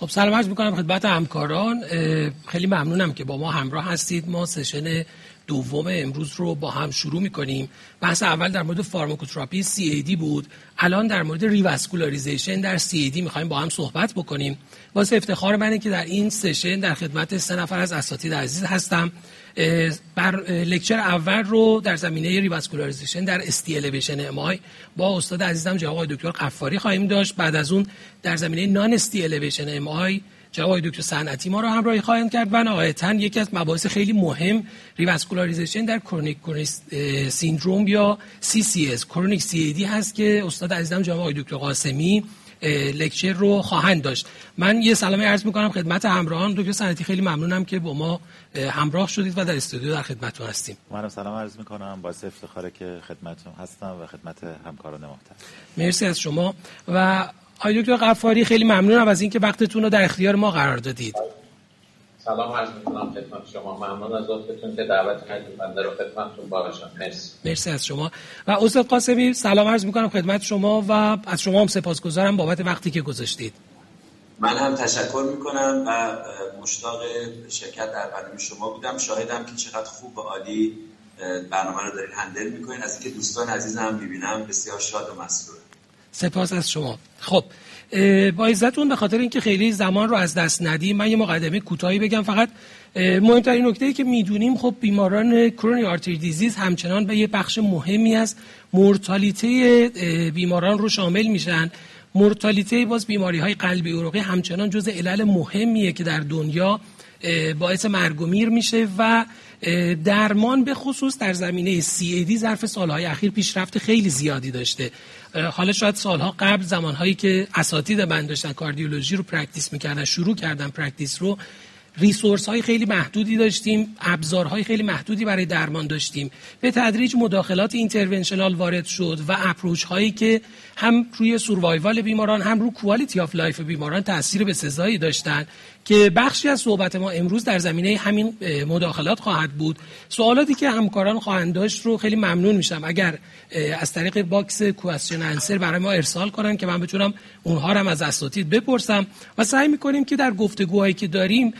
خب سلام عرض می‌کنم خدمت همکاران. خیلی ممنونم که با ما همراه هستید. ما session دوم امروز رو با هم شروع می‌کنیم. بحث اول در مورد pharmacotherapy CAD بود. الان در مورد revascularization در CAD می‌خوایم با هم صحبت بکنیم. واسه افتخار منه که در این session در خدمت سه نفر از اساتید عزیز هستم. بر lecture اول رو در زمینه revascularization در ST elevation با استاد عزیزم جناب دکتر غفاری خواهیم داشت. بعد از اون در زمینه non-ST elevation جناب آقای دکتر صنعتی ما رو همراهی خواهند کرد. و نهایتا یکی از مباحث خیلی مهم revascularization در chronic syndrome یا CCS chronic CAD هست که استاد عزیزم جناب آقای دکتر قاسمی lecture رو خواهند داشت. من یه سلامی عرض می‌کنم خدمت همراهان. دکتر صنعتی خیلی ممنونم که با ما همراه شدید و در استودیو در خدمتتون هستیم. منم سلام عرض می‌کنم. باعث افتخاره که خدمتتون هستم و خدمت همکاران محترم مرسی از شما. و آقای دکتر قفاری خیلی ممنونم از اینکه وقتتون رو در اختیار ما قرار دادید. سلام عرض می‌کنم خدمت شما. ممنون از لطفتون که دعوت کردید بنده رو خدمتتون باشم مرسی. مرسی از شما. و استاد قاسمی سلام عرض می‌کنم خدمت شما و از شما هم سپاسگزارم بابت وقتی که گذاشتید. من هم تشکر می‌کنم و مشتاق شرکت در برنامه شما بودم. شاهدم که چقدر خوب و عالی برنامه رو دارید هندل می‌کنید از اینکه دوستان عزیزم می‌بینم بسیار شاد و مسرور. سپاس از شما. خب با عزتون به خاطر اینکه خیلی زمان رو از دست ندیم من یه مقدمه کوتاهی بگم. فقط مهمترین نکته ای که می‌دونیم خب بیماران کرونی آرتری دیزیز همچنان به یه بخش مهمی از مورتالیته بیماران رو شامل میشن. مورتالیته باز بیماری های قلبی عروقی همچنان جز علل مهمیه که در دنیا باعث مرگ و میر میشه و درمان به خصوص در زمینه CAD ظرف سالهای اخیر پیشرفت خیلی زیادی داشته. حالا شاید سالها قبل زمانهایی که اساتید من داشتن cardiology رو practice می‌کردن شروع کردن practice رو resource های خیلی محدودی داشتیم ابزارهای خیلی محدودی برای درمان داشتیم. به تدریج مداخلات interventional وارد شد و approach هایی که هم روی survival بیماران هم روی quality of life بیماران تاثیر به سزایی داشتن. که بخشی از صحبت ما امروز در زمینه همین مداخلات خواهد بود. سوالاتی که همکاران خواهند داشت رو خیلی ممنون میشم. اگر از طریق box question answer برای ما ارسال کنن که من بتونم اونها رو هم از اساتید بپرسم و سعی می‌کنیم که در گفتگوهایی که داریم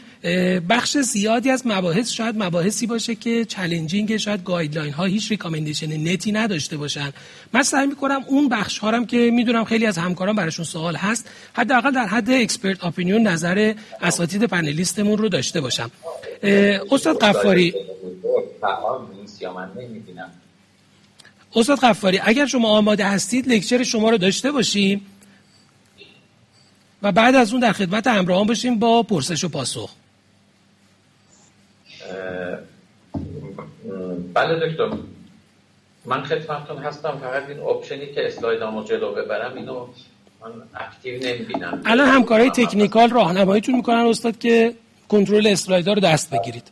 بخش زیادی از مباحث شاید مباحثی باشه که challenging شاید guideline ها هیچ recommendation نتی نداشته باشن. من سعی می‌کنم اون بخش ها که می‌دونم خیلی از همکاران براشون سوال هست حداقل در حد expert opinion نظر اساتید پنلیستمون رو داشته باشم. استاد قفاری استاد قفاری اگر شما آماده هستید لکچر شما رو داشته باشیم و بعد از اون در خدمت همراهان باشیم با پرسش و پاسخ. بله دکتر. من خدمتتون هستم فقط این اپشنی که اسلایدامو جلو ببرم اینو من اکتیو نمی‌بینم. الان همکارای تکنیکال راهنماییتون می‌کنن استاد که کنترل اسلایدار رو دست بگیرید.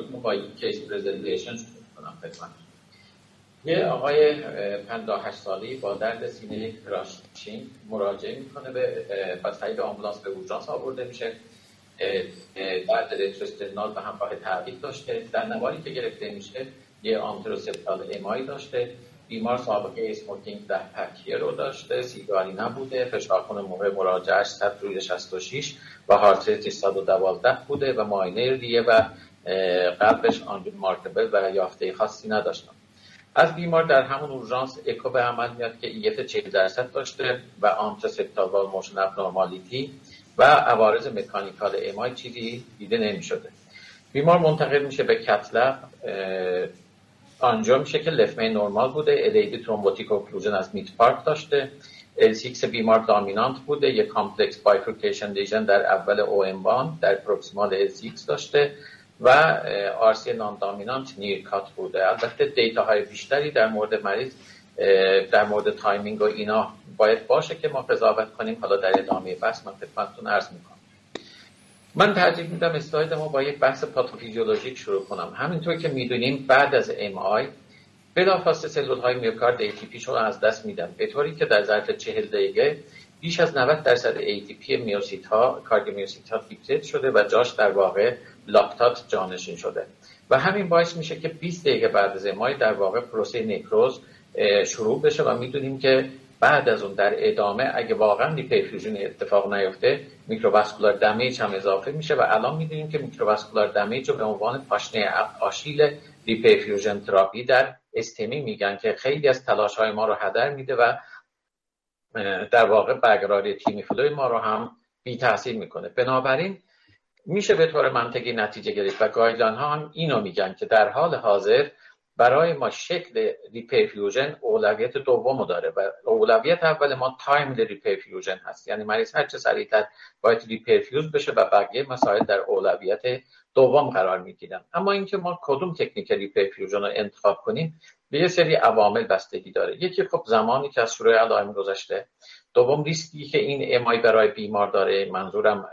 رو با یک case presentation شروع کنم خدمت یه آقای 58 سالی با درد سینه crushing مراجعه می‌کنه به با آمبولانس به اورژانس آورده میشه. درد retrosternal و همراه تعریق داشته. در نواری که گرفته میشه یه anteroseptal MI داشته. بیمار سابقه smoking ده pack-year رو داشته. سیگاری نبوده. فشار خون موقع مراجعش 100 روی 66 و heart rate ش 112 بوده و معاینه ریه و قلبش remarkable و یافته خاصی نداشتن از بیمار در همون اورژانس اکو به عمل میاد که EF 40 درصد داشته و anteroseptal motion abnormality و عوارض mechanical MI چیزی دیده نمی شده بیمار منتقل میشه به cath lab آنژیو میشه که left main نرمال بوده LAD thrombotic occlusion از mid part داشته. LCX بیمار dominant بوده یک complex bifurcation lesion در اول OM در پروکسیمال L6 داشته. و RCA non-dominant نیرکات بوده. البته data های بیشتری در مورد مریض در مورد timing و اینا باید باشه که ما قضاوت کنیم. حالا در ادامه بحث من خدمتتون عرض می‌کنم. من ترجیح میدم اسلاید ما با یک بحث pathophysiologic شروع کنم. همینطور که می‌دونیم بعد از MI بلافاصله سلول های میوکارد ATP رو از دست میدن به طوری که در ظرف چهل دقیقه بیش از 90 درصد ATP myocyte ها cardiomyocyte ها شده و جاش در واقع لاکتات جانشین شده. و همین باعث میشه که 20 دقیقه بعد از MI در واقع پروسه نکروز شروع بشه و می‌دونیم که بعد از اون در ادامه اگه واقعا reperfusion اتفاق نیفته microvascular damage هم اضافه میشه و الان می‌دونیم که microvascular damage رو به عنوان پاشنه آشیل reperfusion therapy در STEMI میگن که خیلی از تلاش های ما رو هدر میده و در واقع برقراری TIMI flow ی ما رو هم بی تاثیر می‌کنه. بنابراین میشه به طور منطقی نتیجه گرفت و guideline ها هم اینو میگن که در حال حاضر برای ما شکل reperfusion اولویت دوم داره و اولویت اول ما time reperfusion هست. یعنی مریض هر چه سریعتر باید reperfuse بشه و بقیه مسائل در اولویت دوم قرار می‌گیرن. اما اینکه ما کدوم تکنیک reperfusion رو انتخاب کنیم به یه سری عوامل بستگی داره. یکی خب زمانی که از شروع علائم گذشته دوم ریسکی که این MI برای بیمار داره منظورم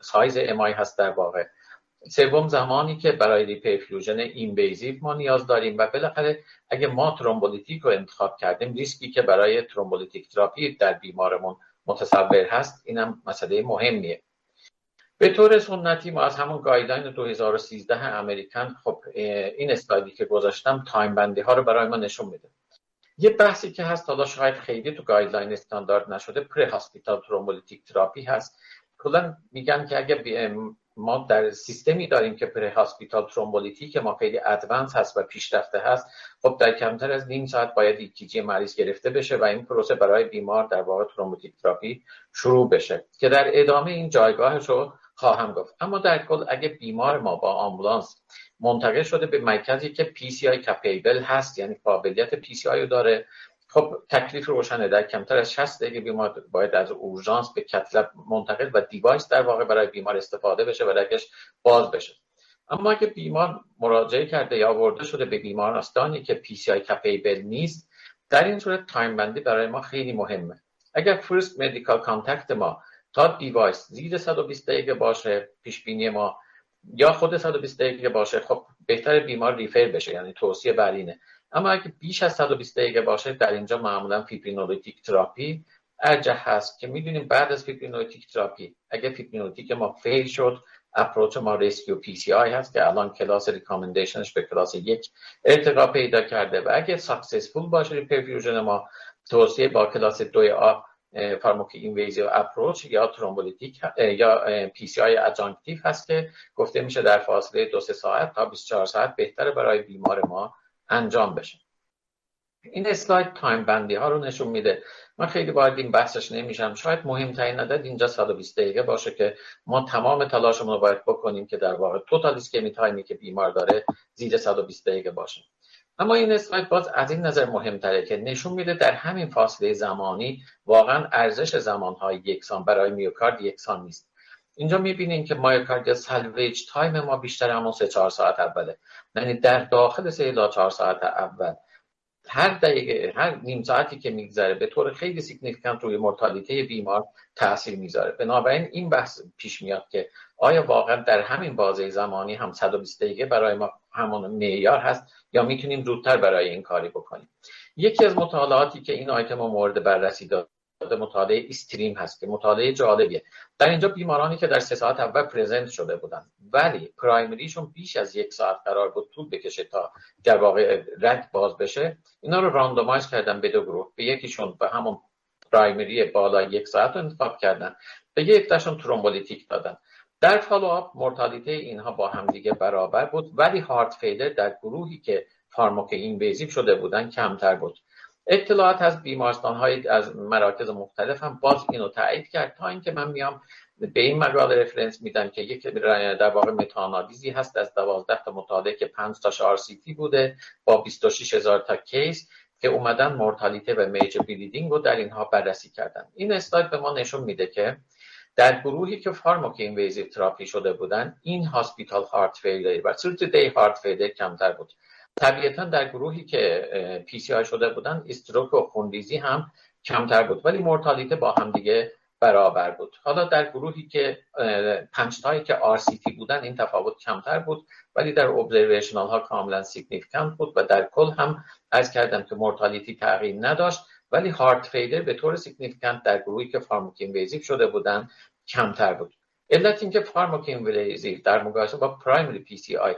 سایز MI هست در واقع. سوم زمانی که برای reperfusion invasive ما نیاز داریم و بالاخره اگه ما thrombolytic رو انتخاب کردیم ریسکی که برای thrombolytic therapy در بیمارمون متصور هست اینم مسئله مهمیه. به طور سنتی ما از همون guideline 2013 American خب این اسلایدی که گذاشتم time بندی ها رو برای ما نشون میده. یه بحثی که هست حالا شاید خیلی تو guideline استاندارد نشده pre-hospital thrombolytic therapy هست. کلا میگن که اگه ما در سیستمی داریم که pre-hospital thrombolytic ما خیلی advanced هست و پیشرفته هست خب در کمتر از نیم ساعت باید ECG مریض گرفته بشه و این پروسه برای بیمار در واقع thrombolytic therapy شروع بشه که در ادامه این جایگاهش رو خواهم گفت. اما در کل اگه بیمار ما با آمبولانس منتقل شده به مرکزی که PCI capable هست یعنی قابلیت PCI رو داره خب تکلیف روشنه. در کمتر از 60 دقیقه بیمار باید از اورژانس به cath lab منتقل و device در واقع برای بیمار استفاده بشه و رگش باز بشه. اما اگه بیمار مراجعه کرده یا آورده شده به بیمارستانی که PCI capable نیست در این صورت time بندی برای ما خیلی مهمه. اگر first medical contact ما تا device زیر 120 دقیقه باشه پیش بینی ما یا خود 120 دقیقه باشه خب بهتر بیمار refer بشه یعنی توصیه بر اینه. اما اگه بیش از 120 دقیقه باشه در اینجا معمولا fibrinolytic therapy ارجح هست که می‌دونیم بعد از fibrinolytic therapy اگه fibrinolytic ما fail شد approach ما rescue PCI هست که الان class recommendation ش به کلاس یک ارتقا پیدا کرده و اگه successful باشه reperfusion ما توصیه با کلاس دوی آ pharmacoinvasive approach یا thrombolytic یا PCI adjunctive هست که گفته میشه در فاصله دو سه ساعت تا 24 ساعت بهتره برای بیمار ما. انجام بشه. این اسلاید time بندی ها رو نشون میده. من خیلی وارد این بحثش نمیشم. شاید مهمترین عدد اینجا 120 دقیقه باشه که ما تمام تلاشمون رو باید بکنیم که در واقع total ischemic time ی که بیمار داره زیر 120 دقیقه باشه. اما این اسلاید باز از این نظر مهمتره که نشون میده در همین فاصله زمانی واقعا ارزش زمانهای یکسان برای میوکارد یکسان نیست. اینجا می‌بینیم که myocard salvage time ما بیشتر همون سه چهار ساعت اوله. یعنی در داخل سه الا چهار ساعت اول. هر دقیقه هر نیم ساعتی که میگذره به طور خیلی significant روی mortality بیمار تاثیر می‌ذاره. بنابراین این بحث پیش میاد که آیا واقعا در همین بازه زمانی هم 120 دقیقه برای ما همون معیار هست یا می‌تونیم زودتر برای این کاری بکنیم؟ یکی از مطالعاتی که این آیتم مورد بررسی مطالعه استریم هست که مطالعه جالبیه. در اینجا بیمارانی که در سه ساعت اول پرزنت شده بودن. ولی پرایمریشون بیش از یک ساعت قرار بود طول بکشه تا در واقع رد باز بشه اینا رو راندومایز کردن به دو گروه. به یکیشون به همون primary بالا یک ساعت رو انتخاب کردن. به یک thrombolytic دادن. در follow-up mortality اینها با همدیگه برابر بود ولی heart failure در گروهی که pharmacoinvasive شده بودن کمتر بود. اطلاعات از بیمارستان های از مراکز مختلف هم باز اینو تایید کرد تا اینکه من میام به این مقاله reference میدم که یک در واقع meta-analysis ی هست از 12 تا مطالعه که 5 تاش R بوده با 26 هزار تا case که اومدن mortality و major bleeding رو در اینها بررسی کردن. این اسلاید به ما نشون میده که در گروهی که pharmacoinvasive therapy شده بودن in-hospital heart failure و thirty day heart failure کمتر بود. طبیعتا در گروهی که PCI شده بودن stroke و خونریزی هم کمتر بود ولی mortality با هم دیگه برابر بود. حالا در گروهی که پنج تایی که RCT بودن این تفاوت کمتر بود ولی در observational ها کاملا significant بود و در کل هم عرض کردم که mortality تغییر نداشت ولی heart failure به طور significant در گروهی که pharmacoinvasive شده بودن کمتر بود. علت اینکه pharmacoinvasive در مقایسه با primary PCI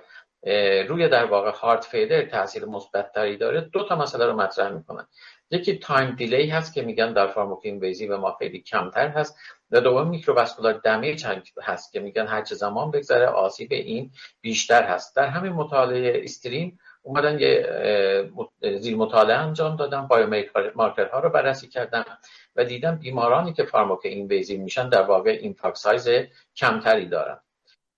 روی در واقع heart failure تاثیر مثبت تری داره. دو تا مسئله رو مطرح می‌کنن. یکی time delay هست که میگن در pharmacoinvasive ما خیلی کمتر هست. و دوم microvascular damage هست که میگن هر چه زمان بگذره آسیب این بیشتر هست. در همین مطالعه استریم اومدن یه زیر مطالعه انجام دادن. ها رو بررسی کردن و دیدن بیمارانی که فارماک این بیزی میشن در واقع این سایز کمتری دارن.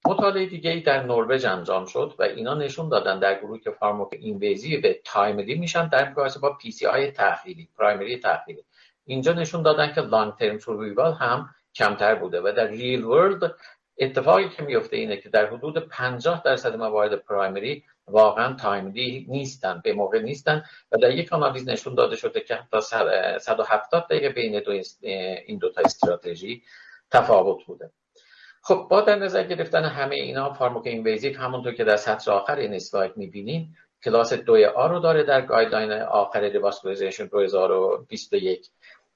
مطالعه دیگه ای در نروژ انجام شد و اینا نشون دادن در گروهی که فارماک اینویزی به تایملی میشن در مقایسه با پی سی آی تحلیلی پرایمری تحلیلی. اینجا نشون دادن که long-term survival هم کمتر بوده و در real world اتفاقی که میفته اینه که در حدود 50 درصد موارد primary واقعا timely نیستن به موقع نیستن و در یک آنالیز نشون داده شده که حتی 170 دقیقه بین دو این دو تا استراتژی تفاوت بوده. خب با در نظر گرفتن همه اینا pharmacoinvasive همونطور که در سطر آخر این اسلاید می‌بینین کلاس دوی آ رو داره در guideline آخر revascularization 2021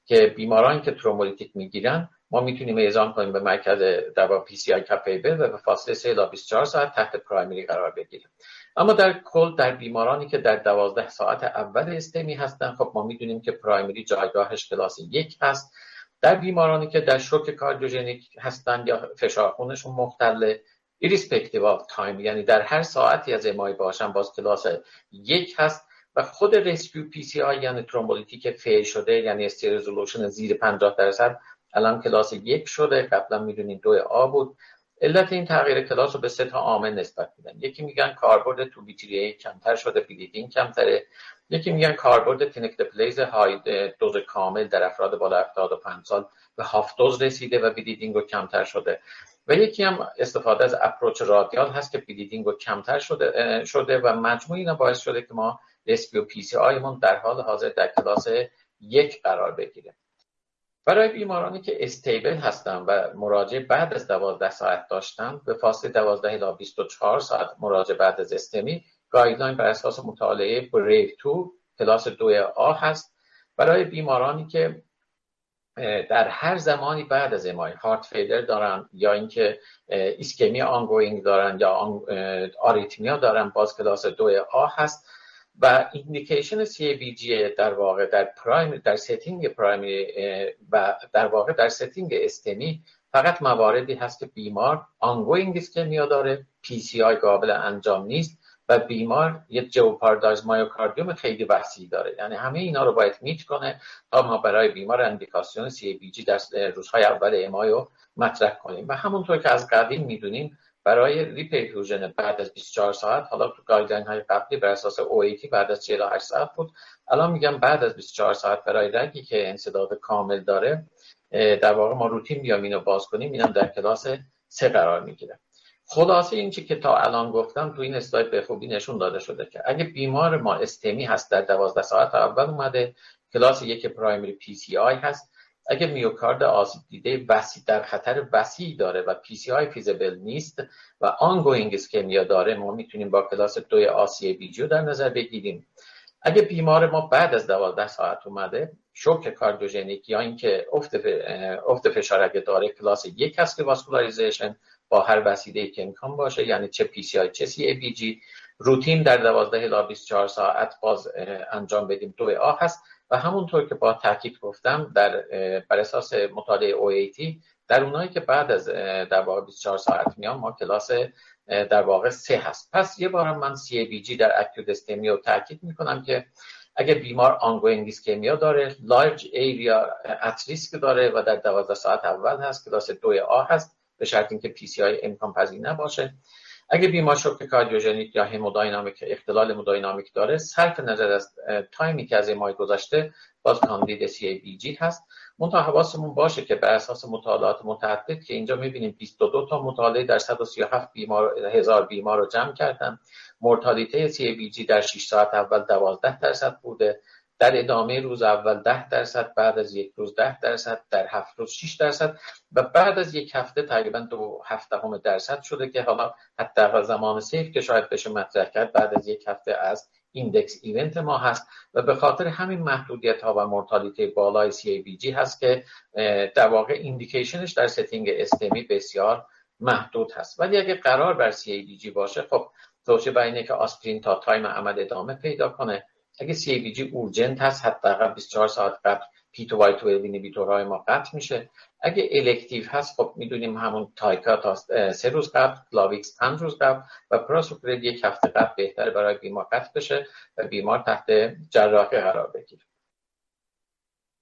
که بیمارانی که thrombolytic می‌گیرن ما می‌تونیم اعزام کنیم به مرکز در PCI capable و به فاصله 3 تا 24 ساعت تحت primary قرار بگیریم. اما در کل در بیمارانی که در 12 ساعت اول STEMI هستن خب ما می‌دونیم که primary جایگاهش کلاس یک هست. در بیمارانی که در شوک کاردیوژنیک هستند یا فشار خونشون مختله irrespective of time یعنی در هر ساعتی از MI باشن باز کلاس یک هست و خود rescue PCI یعنی thrombolytic fail شده یعنی ST resolution زیر 50 درصد الان کلاس یک شده قبلا می‌دونین دو A بود. علت این تغییر کلاس رو به سه تا عامل نسبت میدن. یکی میگن کاربرد two b three a کمتر شده bleeding کمتره. یکی میگن کاربرد tenecteplase های دوز کامل در افراد بالا 75 سال به half dose رسیده و bleeding رو کمتر شده. و یکی هم استفاده از approach radial هست که bleeding رو کمتر شده, شده و مجموع اینا باعث شده که ما و PCI مون در حال حاضر در کلاس یک قرار بگیره برای بیمارانی که stable هستن و مراجعه بعد از 12 ساعت داشتن به فاصله 12 الی 24 ساعت مراجعه بعد از STEMI guideline بر اساس مطالعه BRAVE تو کلاس دو A هست. برای بیمارانی که در هر زمانی بعد از MI heart failure دارن یا اینکه ایسکمی ongoing دارن یا arrhythmia دارن باز کلاس دو A هست و indication CABG در واقع در prime در setting primary و در واقع در setting STEMI فقط مواردی هست که بیمار ongoing ischemia داره PCI قابل انجام نیست. و بیمار یک jeopardized myocardium خیلی وسیع داره. یعنی همه اینا رو باید meet کنه تا ما برای بیمار اندیکاسیون CABG در روزهای اول امایو مطرح کنیم. و همونطور که از قدیم می‌دونیم برای reperfusion بعد از 24 ساعت حالا تو guideline های قبلی بر اساس OAT بعد از 48 ساعت بود. الان میگم بعد از 24 ساعت برای رگی که انسداد کامل داره در واقع ما روتین بیام اینو باز کنیم اینم در کلاس سه قرار می‌گیره. خلاصه این که تا الان گفتم تو این اسلاید به خوبی نشون داده شده که اگه بیمار ما STEMI هست در 12 ساعت اول اومده کلاس یک primary PCI هست. اگه میوکارد آسیب دیده وسیع در خطر وسیع داره و PCI feasible نیست و ongoing ischemia داره ما می‌تونیم با کلاس دوی A CABG رو در نظر بگیریم. اگه بیمار ما بعد از 12 ساعت اومده شوک کاردیوژنیک یا اینکه افت افت فشار اگه داره کلاس یک هست revascularization با هر وسیله که امکان باشه یعنی چه PCI چه CABG روتین در 12 الی 24 ساعت باز انجام بدیم. دو A هست. و همونطور که با تاکید گفتم در بر اساس مطالعه OAT در اونایی که بعد از در واقع 24 ساعت میان ما کلاس در واقع سه هست. پس یه بارم من CABG در acute STEMI رو تاکید می‌کنم که اگه بیمار ongoing ischemia داره large area at risk داره و در 12 ساعت اول هست. کلاس دو A هست. به شرط اینکه PCI امکان پذیر نباشه. اگه بیمار شوک کاردیوژنیک یا هموداینامیک اختلال هموداینامیک داره صرف نظر از تایمی که از ماه گذشته باز کاندید سی بی جی هست. منتها حواسمون باشه که بر اساس مطالعات متعدد که اینجا می‌بینیم 22 تا مطالعه در 137 بیمار هزار بیمار رو جمع کردن. مرتالیته سی بی جی در 6 ساعت اول 12 درصد بوده. در ادامه روز اول 10 درصد بعد از یک روز 10 درصد در هفت روز 6 درصد و بعد از یک هفته تقریبا دو هفته درصد شده که حالا حتی زمان safe که شاید بشه مطرح کرد بعد از یک هفته از index event ما هست و به خاطر همین محدودیت ها و مرتالیته بالای CABG هست که در واقع indication ش در setting STEMI بسیار محدود هست. ولی اگه قرار بر CABG باشه خب توصیه بر که آسپرین تا time عمل ادامه پیدا کنه. اگه CABG urgent هست حداقل 24 ساعت قبل P2Y12 های ما قطع میشه. اگه elective هست خب می‌دونیم همون Tica تا سه روز قبل پلاویکس پنج روز قبل و prasugrel یک هفته قبل بهتره برای بیمار قطع بشه و بیمار تحت جراحی قرار بگیره.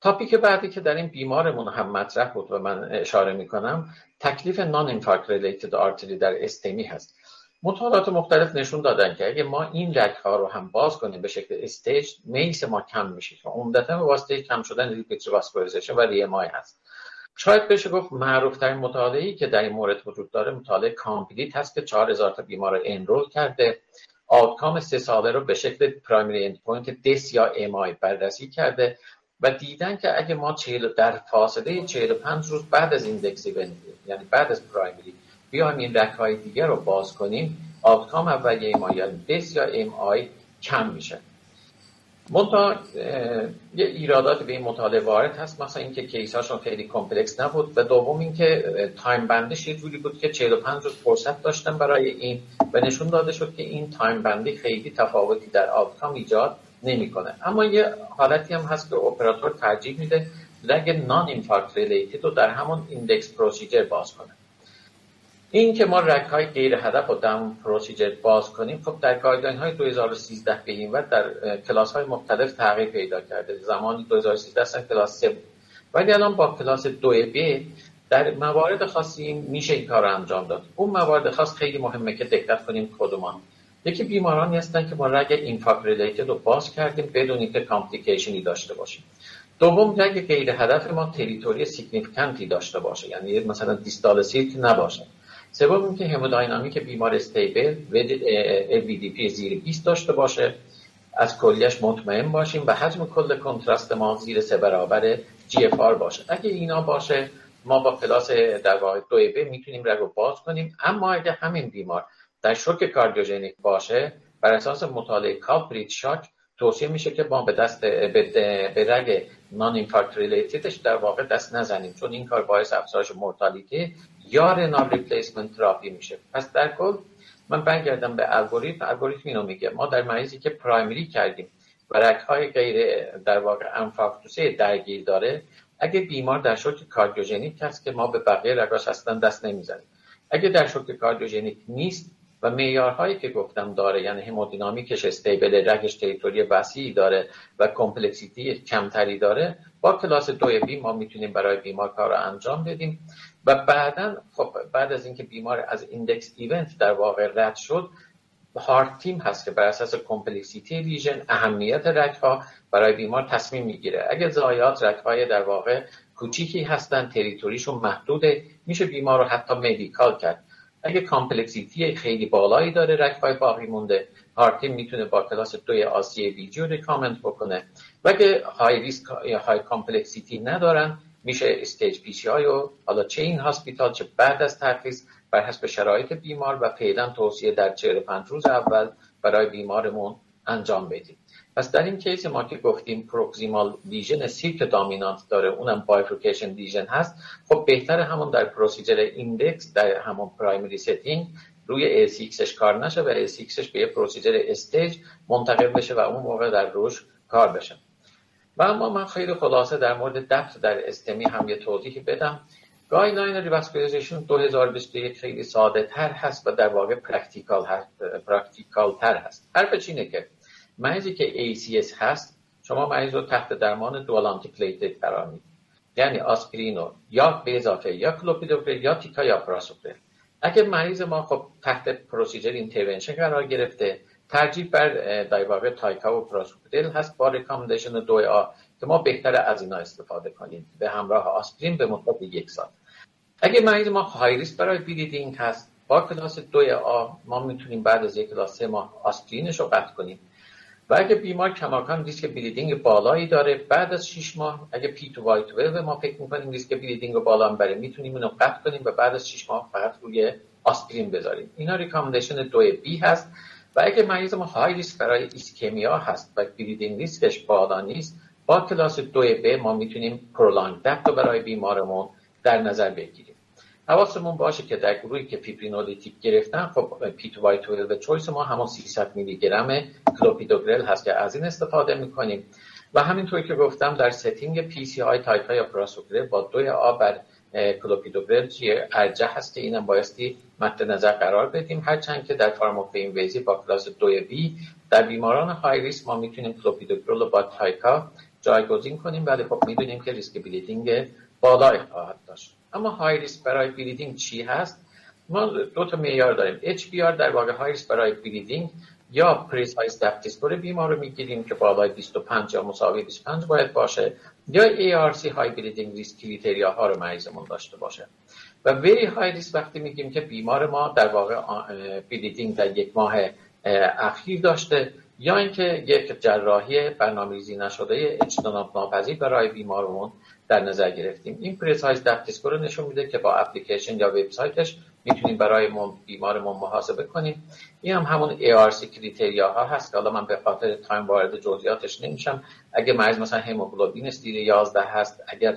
topic بعدی که در این بیمارمون هم مطرح بود و من اشاره می‌کنم تکلیف non infarct related artery در STEMI هست. مطالعات مختلف نشون دادن که اگه ما این رگ ها رو هم باز کنیم به شکل staged MACE ما کم میشه و عمدتا به واسطه کم شدن repeat revascularization و re-MI هست. شاید بشه گفت معروف ترین مطالعه‌ای که در این مورد وجود داره مطالعه COMPLETE هست که 4000 تا بیمار enroll کرده. outcome سه ساله رو به شکل primary endpoint death یا MI بررسی کرده و دیدن که اگه ما 40 در فاصله 45 روز بعد از index یعنی بعد از primary بیایم این رگ های دیگر رو باز کنیم. outcome اولیه ما یا death یا MI کم میشه. منتها یه ایرادات به این مطالعه وارد هست. مثلا اینکه case هاشون خیلی complex نبود. و دوم اینکه time بندیش یه جوری بود که 45 روز فرصت داشتن برای این. و نشون داده شد که این time بندی خیلی تفاوتی در outcome ایجاد نمی‌کنه. اما یه حالتی هم هست که اپراتور ترجیح میده. رگ non infarct related رو در همون index procedure باز کنه. این که ما رگ های غیر هدف رو در procedure باز کنیم خب در guideline های 2013 به این ور در کلاس های مختلف تغییر پیدا کرده. زمان 2013 اصلا کلاس 3 بود. ولی الان با کلاس 2 B در موارد خاصی میشه این کار رو انجام داد. اون موارد خاص خیلی مهمه که دقت کنیم کدومان. یکی بیمارانی هستن که ما رگ infarct related رو باز کردیم بدون اینکه complication ی داشته باشیم. دوم رگ غیر هدف ما territory significant ی داشته باشه. یعنی مثلا distal circ نباشه. سوم اینکه hemodynamic بیمار stable و LVEDP زیر 20 داشته باشه. از کلیه‌ش مطمئن باشیم و حجم کل contrast ما زیر سه برابر GFR باشه. اگه اینا باشه ما با کلاس در واقع دو B می‌تونیم رگ رو باز کنیم. اما اگه همین بیمار در شوک کاردیوژنیک باشه بر اساس مطالعه CULPRIT-SHOCK توصیه میشه که ما به دست به, رگ non infarct related ش در واقع دست نزنیم. چون این کار باعث افزایش mortality یا renal replacement therapy میشه. پس در کل من برگردم به الگوریتم الگوریتم اینو میگه ما در مریضی که primary کردیم و رگ های غیر در واقع انفارکتوسه درگیر داره. اگه بیمار در شوک کاردیوژنیک هست که ما به بقیه رگاش اصلا دست نمی‌زنیم. اگه در شوک کاردیوژنیک نیست و معیارهایی که گفتم داره یعنی همودینامیکش stable رگش territory وسیعی داره و complexity کمتری داره با کلاس دو b ما می‌تونیم برای بیمار کار رو انجام بدیم. و بعدا خب بعد از اینکه بیمار از index event در واقع رد شد heart team هست که بر اساس complexity lesion اهمیت رگ ها برای بیمار تصمیم می‌گیره. اگه ضایعات رگ های در واقع کوچیکی هستن territory شون محدوده میشه بیمار رو حتی medical کرد. اگه complexity خیلی بالایی داره رگ های باقی مونده heart team می‌تونه با کلاس دوی a CABG رو recommend بکنه. و اگه high risk یا high complexity ندارن میشه stage PCI و حالا چه in hospital چه بعد از ترخیص بر حسب شرایط بیمار و فعلا توصیه در 45 روز اول برای بیمارمون انجام بدیم. پس در این case ما که گفتیم proximal lesion circ dominant داره اونم bifurcation lesion هست. خب بهتر همون در procedure index در همون primary setting روی LCX ش کار نشه و LCX ش به یه procedure stage منتقل بشه و اون موقع در روش کار بشه. و اما من خیلی خلاصه در مورد DAPT در STEMI هم یه توضیحی بدم. guideline revascularization 2021 خیلی ساده تر هست و در واقع practical, هست، practical تر هست. حرف اینه که مریضی که ACS هست شما مریض رو تحت درمان dual antiplatelet قرار می‌دید. یعنی آسپرینو یا به اضافه یا کلوپیدوگرل یا تیکا یا پراسوگرل اگه مریض ما خب تحت procedure intervention قرار گرفته ترجیح در واقع تایکا و پراسوگرل هست با recommendation دو a که ما بهتر از اینا استفاده کنیم به همراه آسپرین به مدت یک سال. اگه مریض ما high برای bleeding هست با کلاس دو a ما می‌تونیم بعد از یک تا سه ماه آسپرینش رو قطع کنیم. و اگه بیمار کماکان ریسک bleeding بالایی داره بعد از 6 ماه اگه P2Y12 ما فکر می‌کنیم ریسک bleeding رو بالا بره می‌تونیم اینو قطع کنیم و بعد از 6 ماه فقط روی آسپرین بذاریم. اینا recommendation دو b هست. و اگه مریض ما high risk برای ischemia هست و bleeding ریسکش بالا نیست با کلاس دو b ما می‌تونیم prolong DAPT برای بیمارمون در نظر بگیریم. حواسمون باشه که در گروهی که fibrinolytic گرفتن خب P2Y12 choice ما همون 300 میلی گرم کلوپیدوگرل هست که از این استفاده می‌کنیم. و همینطوری که گفتم در setting PCI یا پراسوگرل با دوی a بر کلوپیدوگرل ارجح هست که اینم بایستی مد نظر قرار بدیم. هرچند که در pharmacoinvasive با کلاس دوی b در بیماران high risk ما می‌تونیم کلوپیدوگرل با تایکا جایگزین کنیم. ولی خب می‌دونیم که ریسک bleeding بالای خواهد داشت. اما high risk برای bleeding چی هست؟ ما دو تا معیار داریم. HBR در واقع high risk برای bleeding یا PRECISE score بیمار رو می‌گیریم که بالای 25 یا مساوی 25 باید باشه. یا ARC high bleeding risk criteria ها رو مریضمون داشته باشه. و very high risk وقتی میگیم که بیمار ما در واقع bleeding در یک ماه اخیر داشته یا اینکه یک جراحی برنامه‌ریزی نشده اجتناب ناپذیر برای بیمارمون در نظر گرفتیم. این PRECISE DAPT رو نشون میده که با اپلیکیشن یا وبسایتش می‌تونیم برای بیمارمون محاسبه کنیم. این هم همون ARC criteria ها هست که حالا من به خاطر time وارد جزئیاتش نمیشم. اگه مریض مثلا هموگلوبین زیر 11 هست اگر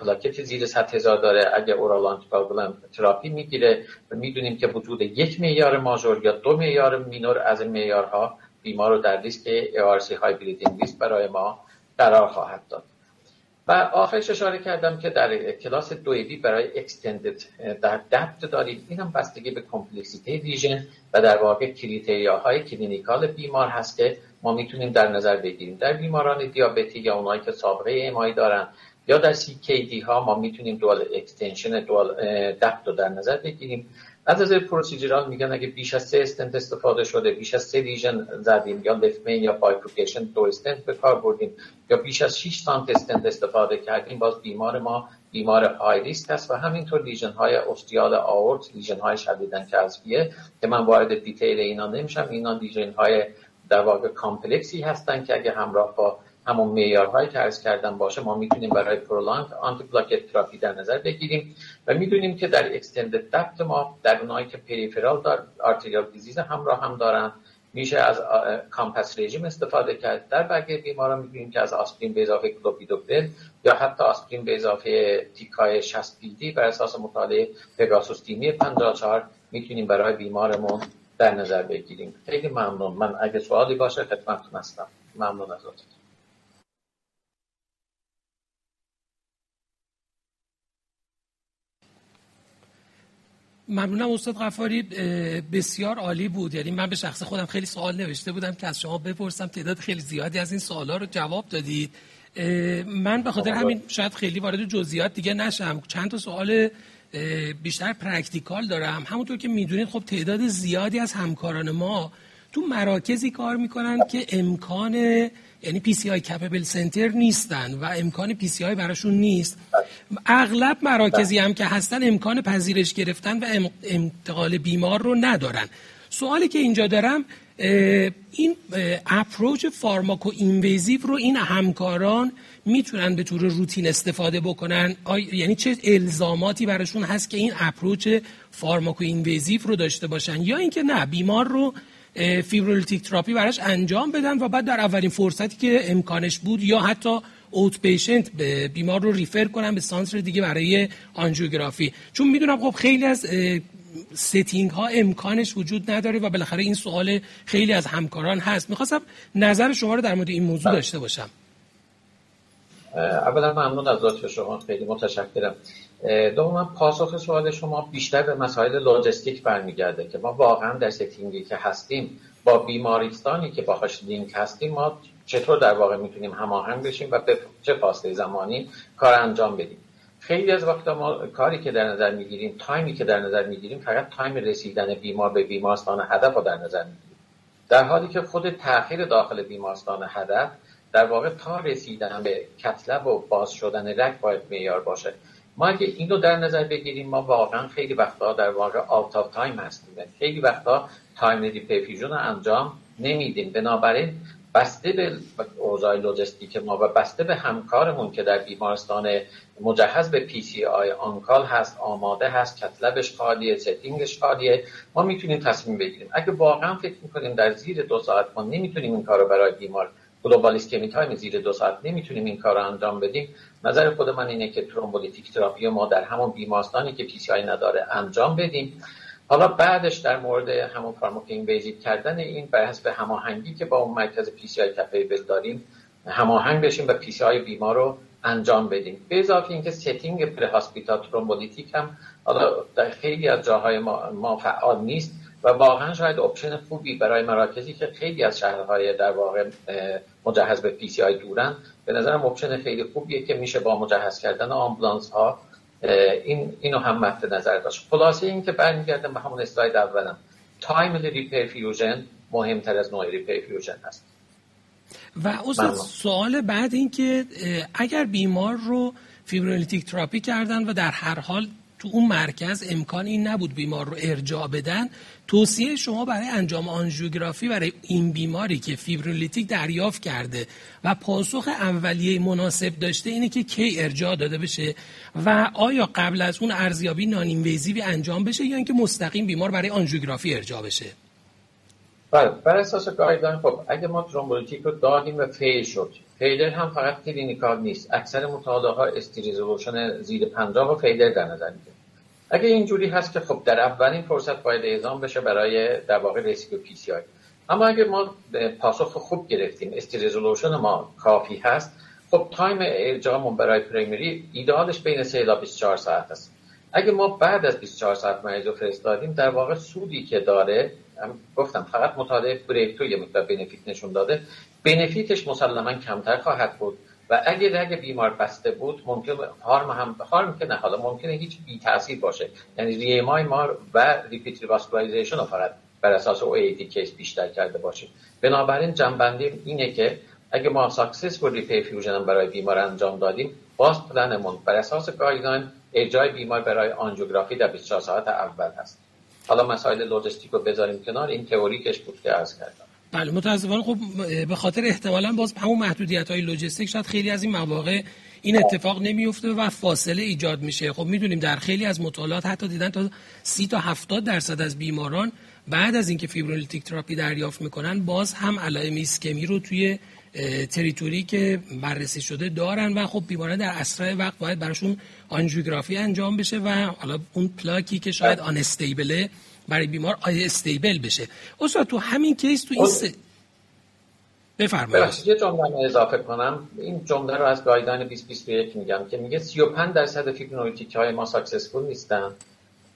پلاکت زیر 100 هزار داره اگر oral anticoagulant therapy می‌گیره و می‌دونیم که وجود یک معیار ماژور یا دو معیار مینور از این معیارها بیمار رو در ریسک ARC high bleeding risk برای ما قرار خواهد داد. و آخرش اشاره کردم که در کلاس دویدی برای extended در DAPT داریم این هم بستگی به complexity lesion و در واقع های کلینیکال بیمار هست که ما می‌تونیم در نظر بگیریم. در بیماران دیابتی یا اونایی که سابقه ایمایی دارن یا در کی ها ما می‌تونیم دوال اکستنشن دوال رو در نظر بگیریم. از از پروسیجرال میگن اگه بیش از سه استنت استفاده شده بیش از سه لیژن زدیم یا لفمین یا بایفوکیشن دو استنت به کار بردیم یا بیش از 6 سانت استنت استفاده کردیم باز بیمار ما بیمار های ریسک است و همینطور لیژن های استیال آورت لیژن های شدیدن کذبیه که من وارد detail اینا نمیشم. اینا lesion های در واقع complex ی هستن که اگه همراه با همون معیارهایی که عرض کردم باشه ما می‌تونیم برای prolong آنتی پلاکت تراپی در نظر بگیریم و می‌دونیم که در extended DAPT ما در اونایی که peripheral arterial disease همراه هم دارن میشه از COMPASS رژیم استفاده کرد. در بقیه بیماران می‌بینیم که از آسپرین به اضافه کلوپیدوگرل یا حتی آسپرین به اضافه تیکای 60 BD بر اساس مطالعه پگاسوس تیمی 54 می‌تونیم برای بیمارمون در نظر بگیریم. خیلی ممنون. من اگه سوالی باشه خدمتتون هستم. ممنون از ممنونم استاد غفاری بسیار عالی بود. یعنی من به شخص خودم خیلی سوال نوشته بودم که از شما بپرسم تعداد خیلی زیادی از این سوالا رو جواب دادید. من به خاطر همین شاید خیلی وارد جزئیات دیگه نشم. چند تا سوال بیشتر practical دارم. همونطور که می‌دونید خب تعداد زیادی از همکاران ما تو مراکزی کار می‌کنن که امکان یعنی PCI capable center نیستن و امکان PCI براشون نیست. اغلب مراکزی هم که هستن امکان پذیرش گرفتن و انتقال بیمار رو ندارن. سوالی که اینجا دارم این approach pharmacoinvasive رو این همکاران می‌تونن به طور روتین استفاده بکنن؟ یعنی چه الزاماتی براشون هست که این approach pharmacoinvasive رو داشته باشن؟ یا اینکه نه بیمار رو fibrinolytic therapy براش انجام بدن و بعد در اولین فرصتی که امکانش بود یا حتی outpatient به بیمار رو refer کنن به center دیگه برای آنژیوگرافی چون می‌دونم خب خیلی از setting ها امکانش وجود نداره و بالاخره این سوال خیلی از همکاران هست. می‌خواستم نظر شما رو در مورد این موضوع بله. داشته باشم. اولا ممنون از لطف شما. خیلی متشکرم. دوما پاسخ سوال شما بیشتر به مسائل لوجستیک برمیگرده که ما واقعا در setting ی که هستیم با بیمارستانی که باهاش لینک هستیم ما چطور در واقع می‌تونیم هماهنگ بشیم و به چه فاصله زمانی کار انجام بدیم؟ خیلی از وقتا ما کاری که در نظر می‌گیریم time ی که در نظر می‌گیریم فقط time رسیدن بیمار به بیمارستان هدف رو در نظر می‌گیریم. در حالی که خود تاخیر داخل بیمارستان هدف در واقع تا رسیدن به cath lab و باز شدن رگ باید معیار باشه. ما اگه اینو در نظر بگیریم ما واقعا خیلی وقتا در واقع out of time هستیم. خیلی وقتا time reperfusion انجام نمیدیم. بنابراین بسته به اوضاع لوجستیک ما و بسته به همکارمون که در بیمارستان مجهز به PCI on-call هست آماده هست cath lab ش خالیه setting ش خالیه ما می‌تونیم تصمیم بگیریم. اگه واقعا فکر می‌کنیم در زیر دو ساعت ما نمی‌تونیم این کار رو برای بیمار global ischemic time زیر دو ساعت نمی‌تونیم این کار رو انجام بدیم. نظر خود من اینه که thrombolytic therapy ما در همون بیمارستانی که PCI نداره انجام بدیم. حالا بعدش در مورد همون pharmacoinvasive کردن این بر حسب هماهنگی که با اون مرکز PCI capable داریم هماهنگ بشیم و PCI بیمار رو انجام بدیم. به اضافه اینکه setting prehospital thrombolytic هم حالا در خیلی از جاهای ما, ما فعال نیست و واقعا شاید option خوبی برای مراکزی که خیلی از شهرهای در واقع مجهز به PCI دورن. به نظرم option خیلی خوبیه که میشه با مجهز کردن آمبولانس ها این اینو هم مد نظر داشت. خلاصه این که برمیگردم به همون اسلاید اولم. time reperfusion مهمتر از نوع reperfusion هست. و استاد سوال بعد این که اگر بیمار رو fibrinolytic therapy کردن و در هر حال تو اون مرکز امکان این نبود بیمار رو ارجاع بدن توصیه شما برای انجام آنژیوگرافی برای این بیماری که fibrinolytic دریافت کرده و پاسخ اولیه مناسب داشته اینه که کی ارجاع داده بشه و آیا قبل از اون ارزیابی non انجام بشه یا اینکه مستقیم بیمار برای آنژیوگرافی ارجاع بشه؟ بله بر اساس guideline خب اگه ما thrombolytic رو دادیم و fail شد failure هم فقط clinical نیست. اکثر مطالعه ها ST resolution زیر 50 و failure در نظر اگه اینجوری هست که خب در اولین فرصت باید اعزام بشه برای در واقع rescue PCI اما اگه ما پاسخ خوب گرفتیم ST resolution ما کافی هست خب time ارجاعمون برای primary ایدالش بین 3 تا 24 ساعت است. اگه ما بعد از 24 ساعت مریض رو فرستادیم در واقع سودی که داره گفتم فقط مطالعه بریک تو یه مقدار نشون داده benefit ش مسلما کمتر خواهد بود. و اگه رگ بیمار بسته بود ممکن harm هم harm که نه حالا ممکنه هیچ بی تاثیر باشه. یعنی re-MI ما و repeat revascularization رو فقط بر اساس او ای case بیشتر کرده باشیم بنابراین جمع‌بندی اینه که اگه ما successful reperfusion برای بیمار انجام دادیم باز پلنمون بر اساس guideline ارجاع بیمار برای آنژیوگرافی در 24 ساعت اول هست. حالا مسائل لوجستیک بذاریم کنار این تئوریکش بود که عرض کردم. بله متاسفانه خب به خاطر احتمالا باز همون محدودیت های لوجستیک شاید خیلی از این مواقع این اتفاق نمیفته و فاصله ایجاد میشه. خب می‌دونیم در خیلی از مطالعات حتی دیدن تا 30 تا 70 درصد از بیماران بعد از اینکه fibrinolytic therapy دریافت می‌کنن باز هم علائم ایسکمی رو توی territory ی که بررسی شده دارن و خب بیماران در اسرع وقت باید براشون آنژیوگرافی انجام بشه و حالا اون پلاکی که شاید unstable ه برای بیمار آیا stable بشه. استاد تو همین case تو این س... بفرمایید. یه جمله اضافه کنم. این جمله رو از guideline 2021 میگم که میگه 35 درصد fibrinolytic های ما successful نیستن.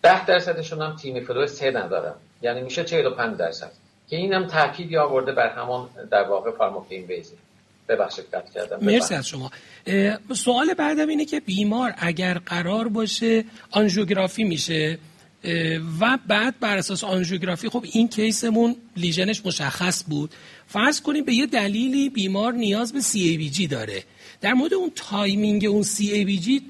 10 درصدشون هم TIMI flow 3 ندارن. یعنی میشه 45 درصد. که اینم تاکیدی آورده بر همون در واقع pharmacoinvasive ببخشید قطع کردم. مرسی از شما. سوال بعدم اینه که بیمار اگر قرار باشه آنژیوگرافی میشه و بعد بر اساس آنژیوگرافی خب این case مون lesion ش مشخص بود. فرض کنیم به یه دلیلی بیمار نیاز به CABG داره. در مورد اون timing اون CABG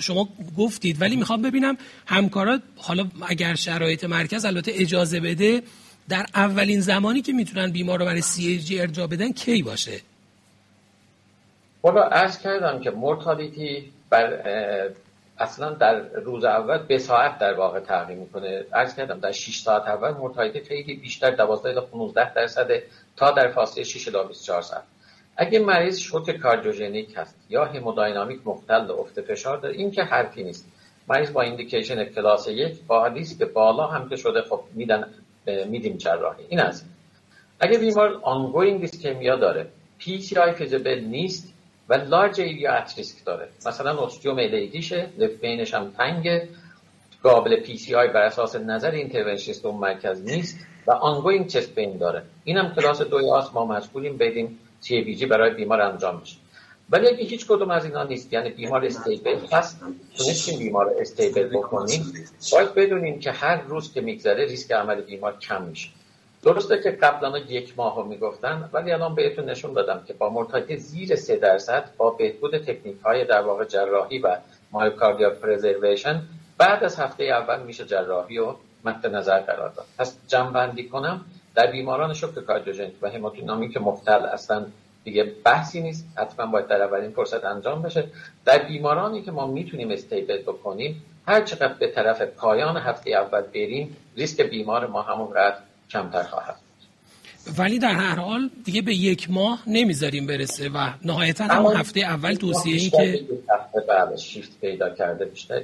شما گفتید ولی می‌خوام ببینم همکارات حالا اگر شرایط مرکز البته اجازه بده در اولین زمانی که می‌تونن بیمار رو برای سی ای جی ارجاع بدن کی باشه؟ حالا از کردم که مورتالیتی بر اصلا در روز اول به ساعت در واقع تغییر می‌کنه. عرض کردم در 6 ساعت اول مورتالیتی خیلی بیشتر 12 تا 15 درصد تا در فاصله 6 تا 24 ساعت. اگه مریض شوک کاردیوژنیک هست یا همودینامیک مختل افت فشار داره این که حرفی نیست. مریض با indication کلاس یک با ریسک بالا هم که شده خب میدن میدیم جراحی. این از اگه بیمار ongoing ischemia داره PCI feasible نیست و large area at risk داره. مثلا STEMI LAD شه left هم تنگه. قابل PCI بر اساس نظر interventionist اون مرکز نیست و ongoing chest pain داره. اینم کلاس دوی A س ما مجبوریم بدیم CABG برای بیمار انجام بشه. ولی اگه هیچ کدوم از اینا نیست یعنی بیمار استیبل هست تونستیم بیمار استیبل بکنیم. باید بدونیم که هر روز که میگذره ریسک عمل بیمار کم میشه. درسته که قبلا یک ماه رو می‌گفتن ولی الان بهتون نشون دادم که با مرتادی زیر سه درصد با بهبود تکنیک های در واقع جراحی و مایوکاردیا پرزرویشن بعد از هفته اول میشه جراحی رو مد نظر قرار داد. پس جنبندی کنم در بیماران شوک کاردیوژنیک و همودینامیک مختل اصلا دیگه بحثی نیست حتما باید در اولین فرصت انجام بشه. در بیمارانی که ما می‌تونیم استیبل بکنیم هر چقدر به طرف پایان هفته اول بریم ریسک بیمار ما همونقدر کمتر خواهد ولی در هر حال دیگه به یک ماه نمی‌ذاریم برسه و نهایتا همون هفته اول توصیه این که بله شیفت پیدا کرده بیشتر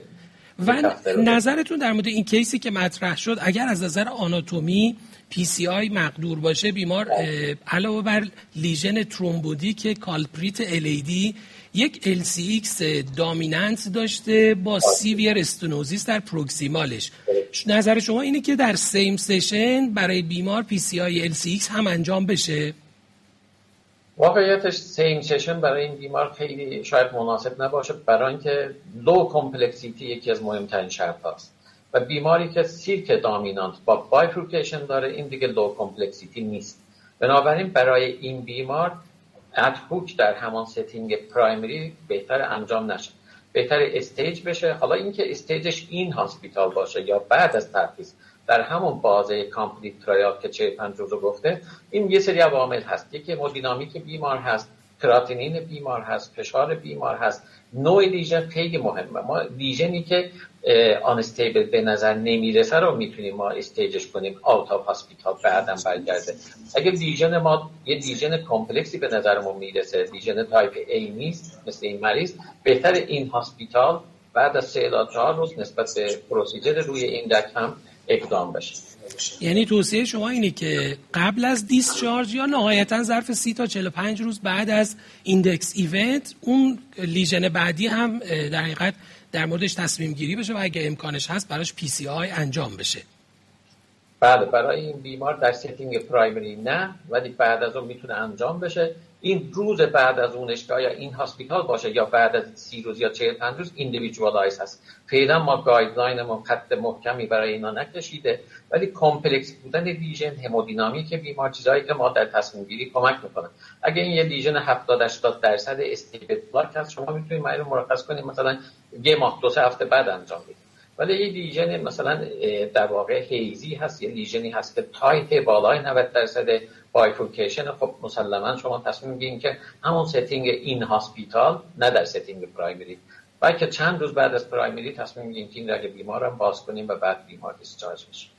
و نظرتون در مورد این کیسی که مطرح شد اگر از نظر آناتومی PCI مقدور باشه بیمار علاوه بر lesion ترومبوتیک culprit LAD یک LCX dominant داشته با severe stenosis در proximal ش. نظر شما اینه که در same session برای بیمار PCI LCX هم انجام بشه؟ واقعیتش same session برای این بیمار خیلی شاید مناسب نباشه برای اینکه low complexity یکی از مهمترین شرط هاست و بیماری که circ dominant با bifurcation داره این دیگه low complexity نیست. بنابراین برای این بیمار ad hoc در همان setting primary بهتر انجام نشه. بهتر stage بشه. حالا اینکه stage ش in-hospital باشه یا بعد از ترخیص در همون بازه COMPLETE trial که چهل و پنج روز گفته این یه سری عوامل هست. یکی همودینامیک بیمار هست کراتینین بیمار هست فشار بیمار هست. نوع lesion خیلی مهمه. ما lesion ی که unstable به نظر نمی‌رسه رو می‌تونیم ما stage ش کنیم out of hospital بعدم برگرده. اگه lesion ما یه lesion complex ی به نظرمون می‌رسه lesion type A نیست مثل این مریض بهتر in-hospital بعد از سه الی چهار روز نسبت به procedure روی این هم اقدام بشه. یعنی توصیه شما اینه که قبل از discharge یا نهایتا ظرف سی تا 45 روز بعد از index event اون lesion بعدی هم در حقیقت در موردش تصمیم گیری بشه و اگه امکانش هست براش PCI انجام بشه. بله برای این بیمار در setting primary نه ولی بعد از اون می‌تونه انجام بشه. این روز بعد از اونش که آیا in-hospital باشه یا بعد از سی روز یا چهل و پنج روز individualize هست. فعلا ما guideline ما خط محکمی برای اینا نکشیده ولی complex بودن lesion همودینامیک بیمار چیزایی که ما در تصمیم گیری کمک می‌کنه. اگه این یه lesion 70 80 درصد stable plaque هست شما می‌تونید رو مرخص کنید. مثلا یه ماه دو سه هفته بعد انجام بدید. ولی یه lesion مثلا در واقع hazy هست یه lesion ی هست که tight بالای 90 درصد bifurcation. خب مسلما شما تصمیم می‌گیرین که همون setting in-hospital نه در setting primary. بلکه چند روز بعد از primary تصمیم می‌گیریم که این رگ بیمار هم باز کنیم و بعد بیمار discharge بشه.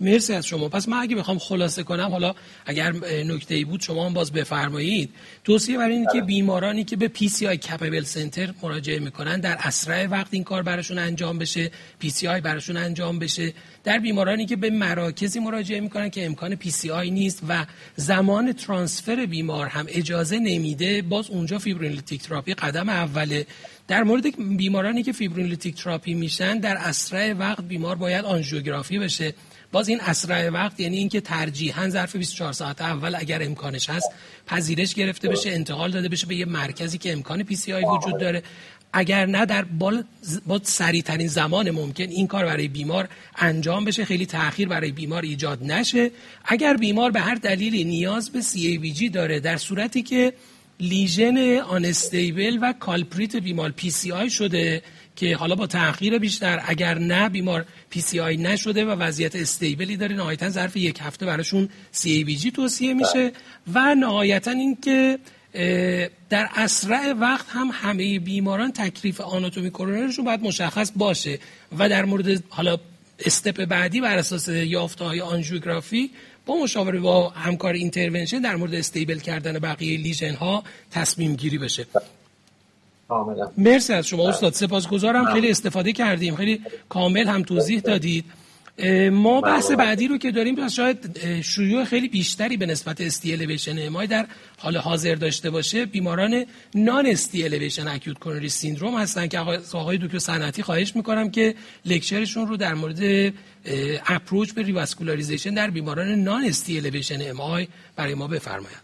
مرسی از شما. پس من اگه بخوام خلاصه کنم حالا اگر نکته ای بود شما هم باز بفرمایید. توصیه برای اینه که بله. بیمارانی که به PCI capable center مراجعه می‌کنن در اسرع وقت این کار براشون انجام بشه PCI براشون انجام بشه. در بیمارانی که به مراکزی مراجعه می‌کنن که امکان PCI نیست و زمان transfer بیمار هم اجازه نمیده باز اونجا fibrinolytic therapy قدم اوله. در مورد بیمارانی که fibrinolytic therapy میشن در اسرع وقت بیمار باید آنژیوگرافی بشه. باز این اسرع وقت یعنی اینکه ترجیحاً ظرف 24 ساعت اول اگر امکانش هست پذیرش گرفته بشه انتقال داده بشه به یه مرکزی که امکان PCI وجود داره. اگر نه در هر حال با سریع ترین زمان ممکن این کار برای بیمار انجام بشه خیلی تاخیر برای بیمار ایجاد نشه. اگر بیمار به هر دلیلی نیاز به CABG داره در صورتی که lesion unstable و culprit بیمار PCI شده که حالا با تاخیر بیشتر اگر نه بیمار PCI نشده و وضعیت stable ی داره نهایتا ظرف یک هفته براشون CABG توصیه میشه و نهایتا اینکه در اسرع وقت هم همه بیماران تکلیف آناتومی کرونرشون باید مشخص باشه و در مورد حالا step بعدی بر اساس یافته های آنژیوگرافی با مشاوره با همکار intervention در مورد stable کردن بقیه lesion ها تصمیم گیری بشه. مرسی از شما استاد. سپاسگزارم. خیلی استفاده کردیم. خیلی کامل هم توضیح دادید. ما بحث بعدی رو که داریم پس شاید شیوع خیلی بیشتری به نسبت ST elevation ما در حال حاضر داشته باشه. بیماران non-ST elevation acute coronary syndrome هستن که آقای دکتر صنعتی خواهش می‌کنم که lecture شون رو در مورد approach به revascularization در بیماران non-ST elevation MI برای ما بفرمایند.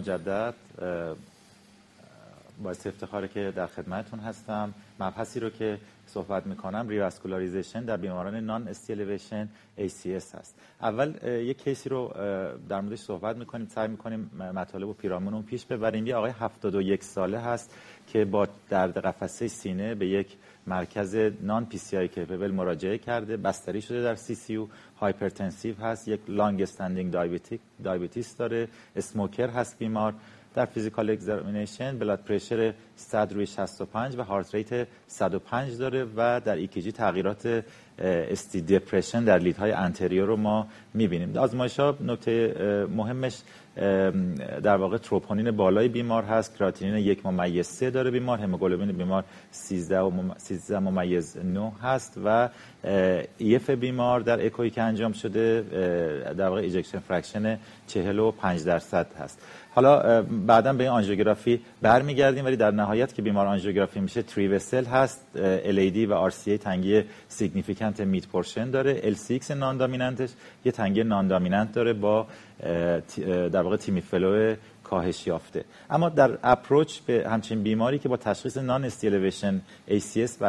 مجدد باعث افتخاره که در خدمتون هستم. مبحثی رو که صحبت می‌کنم revascularization در بیماران non-ST elevation ACS هست. اول یک case ی رو در موردش صحبت می‌کنیم سعی می‌کنیم مطالب و پیرامون پیش ببریم. یه آقای 71 ساله هست که با درد قفسه سینه به یک مرکز non-PCI capable مراجعه کرده بستری شده در CCU hypertensive هست یک long-standing diabetes داره smoker هست بیمار. در physical examination blood pressure 100 روی 65 و heart rate 105 داره و در ECG تغییرات ST depression در lead های anterior رو ما می‌بینیم. آزمایش ها نکته مهمش در واقع تروپونین بالای بیمار هست کراتینین یک ممیز سه داره بیمار هموگلوبین بیمار 13 ممیز 9 هست و EF بیمار در اکوی که انجام شده در واقع ejection fraction 45 درصد هست. حالا بعدا به این آنژیوگرافی برمیگردیم ولی در نهایت که بیمار آنژیوگرافی میشه three vessel هست. LAD و RCA تنگی significant mid portion داره. LCX non-dominant ش یه تنگی non-dominant داره با در واقع TIMI flow کاهش یافته. اما در approach به همچین بیماری که با تشخیص non-ST elevation ACS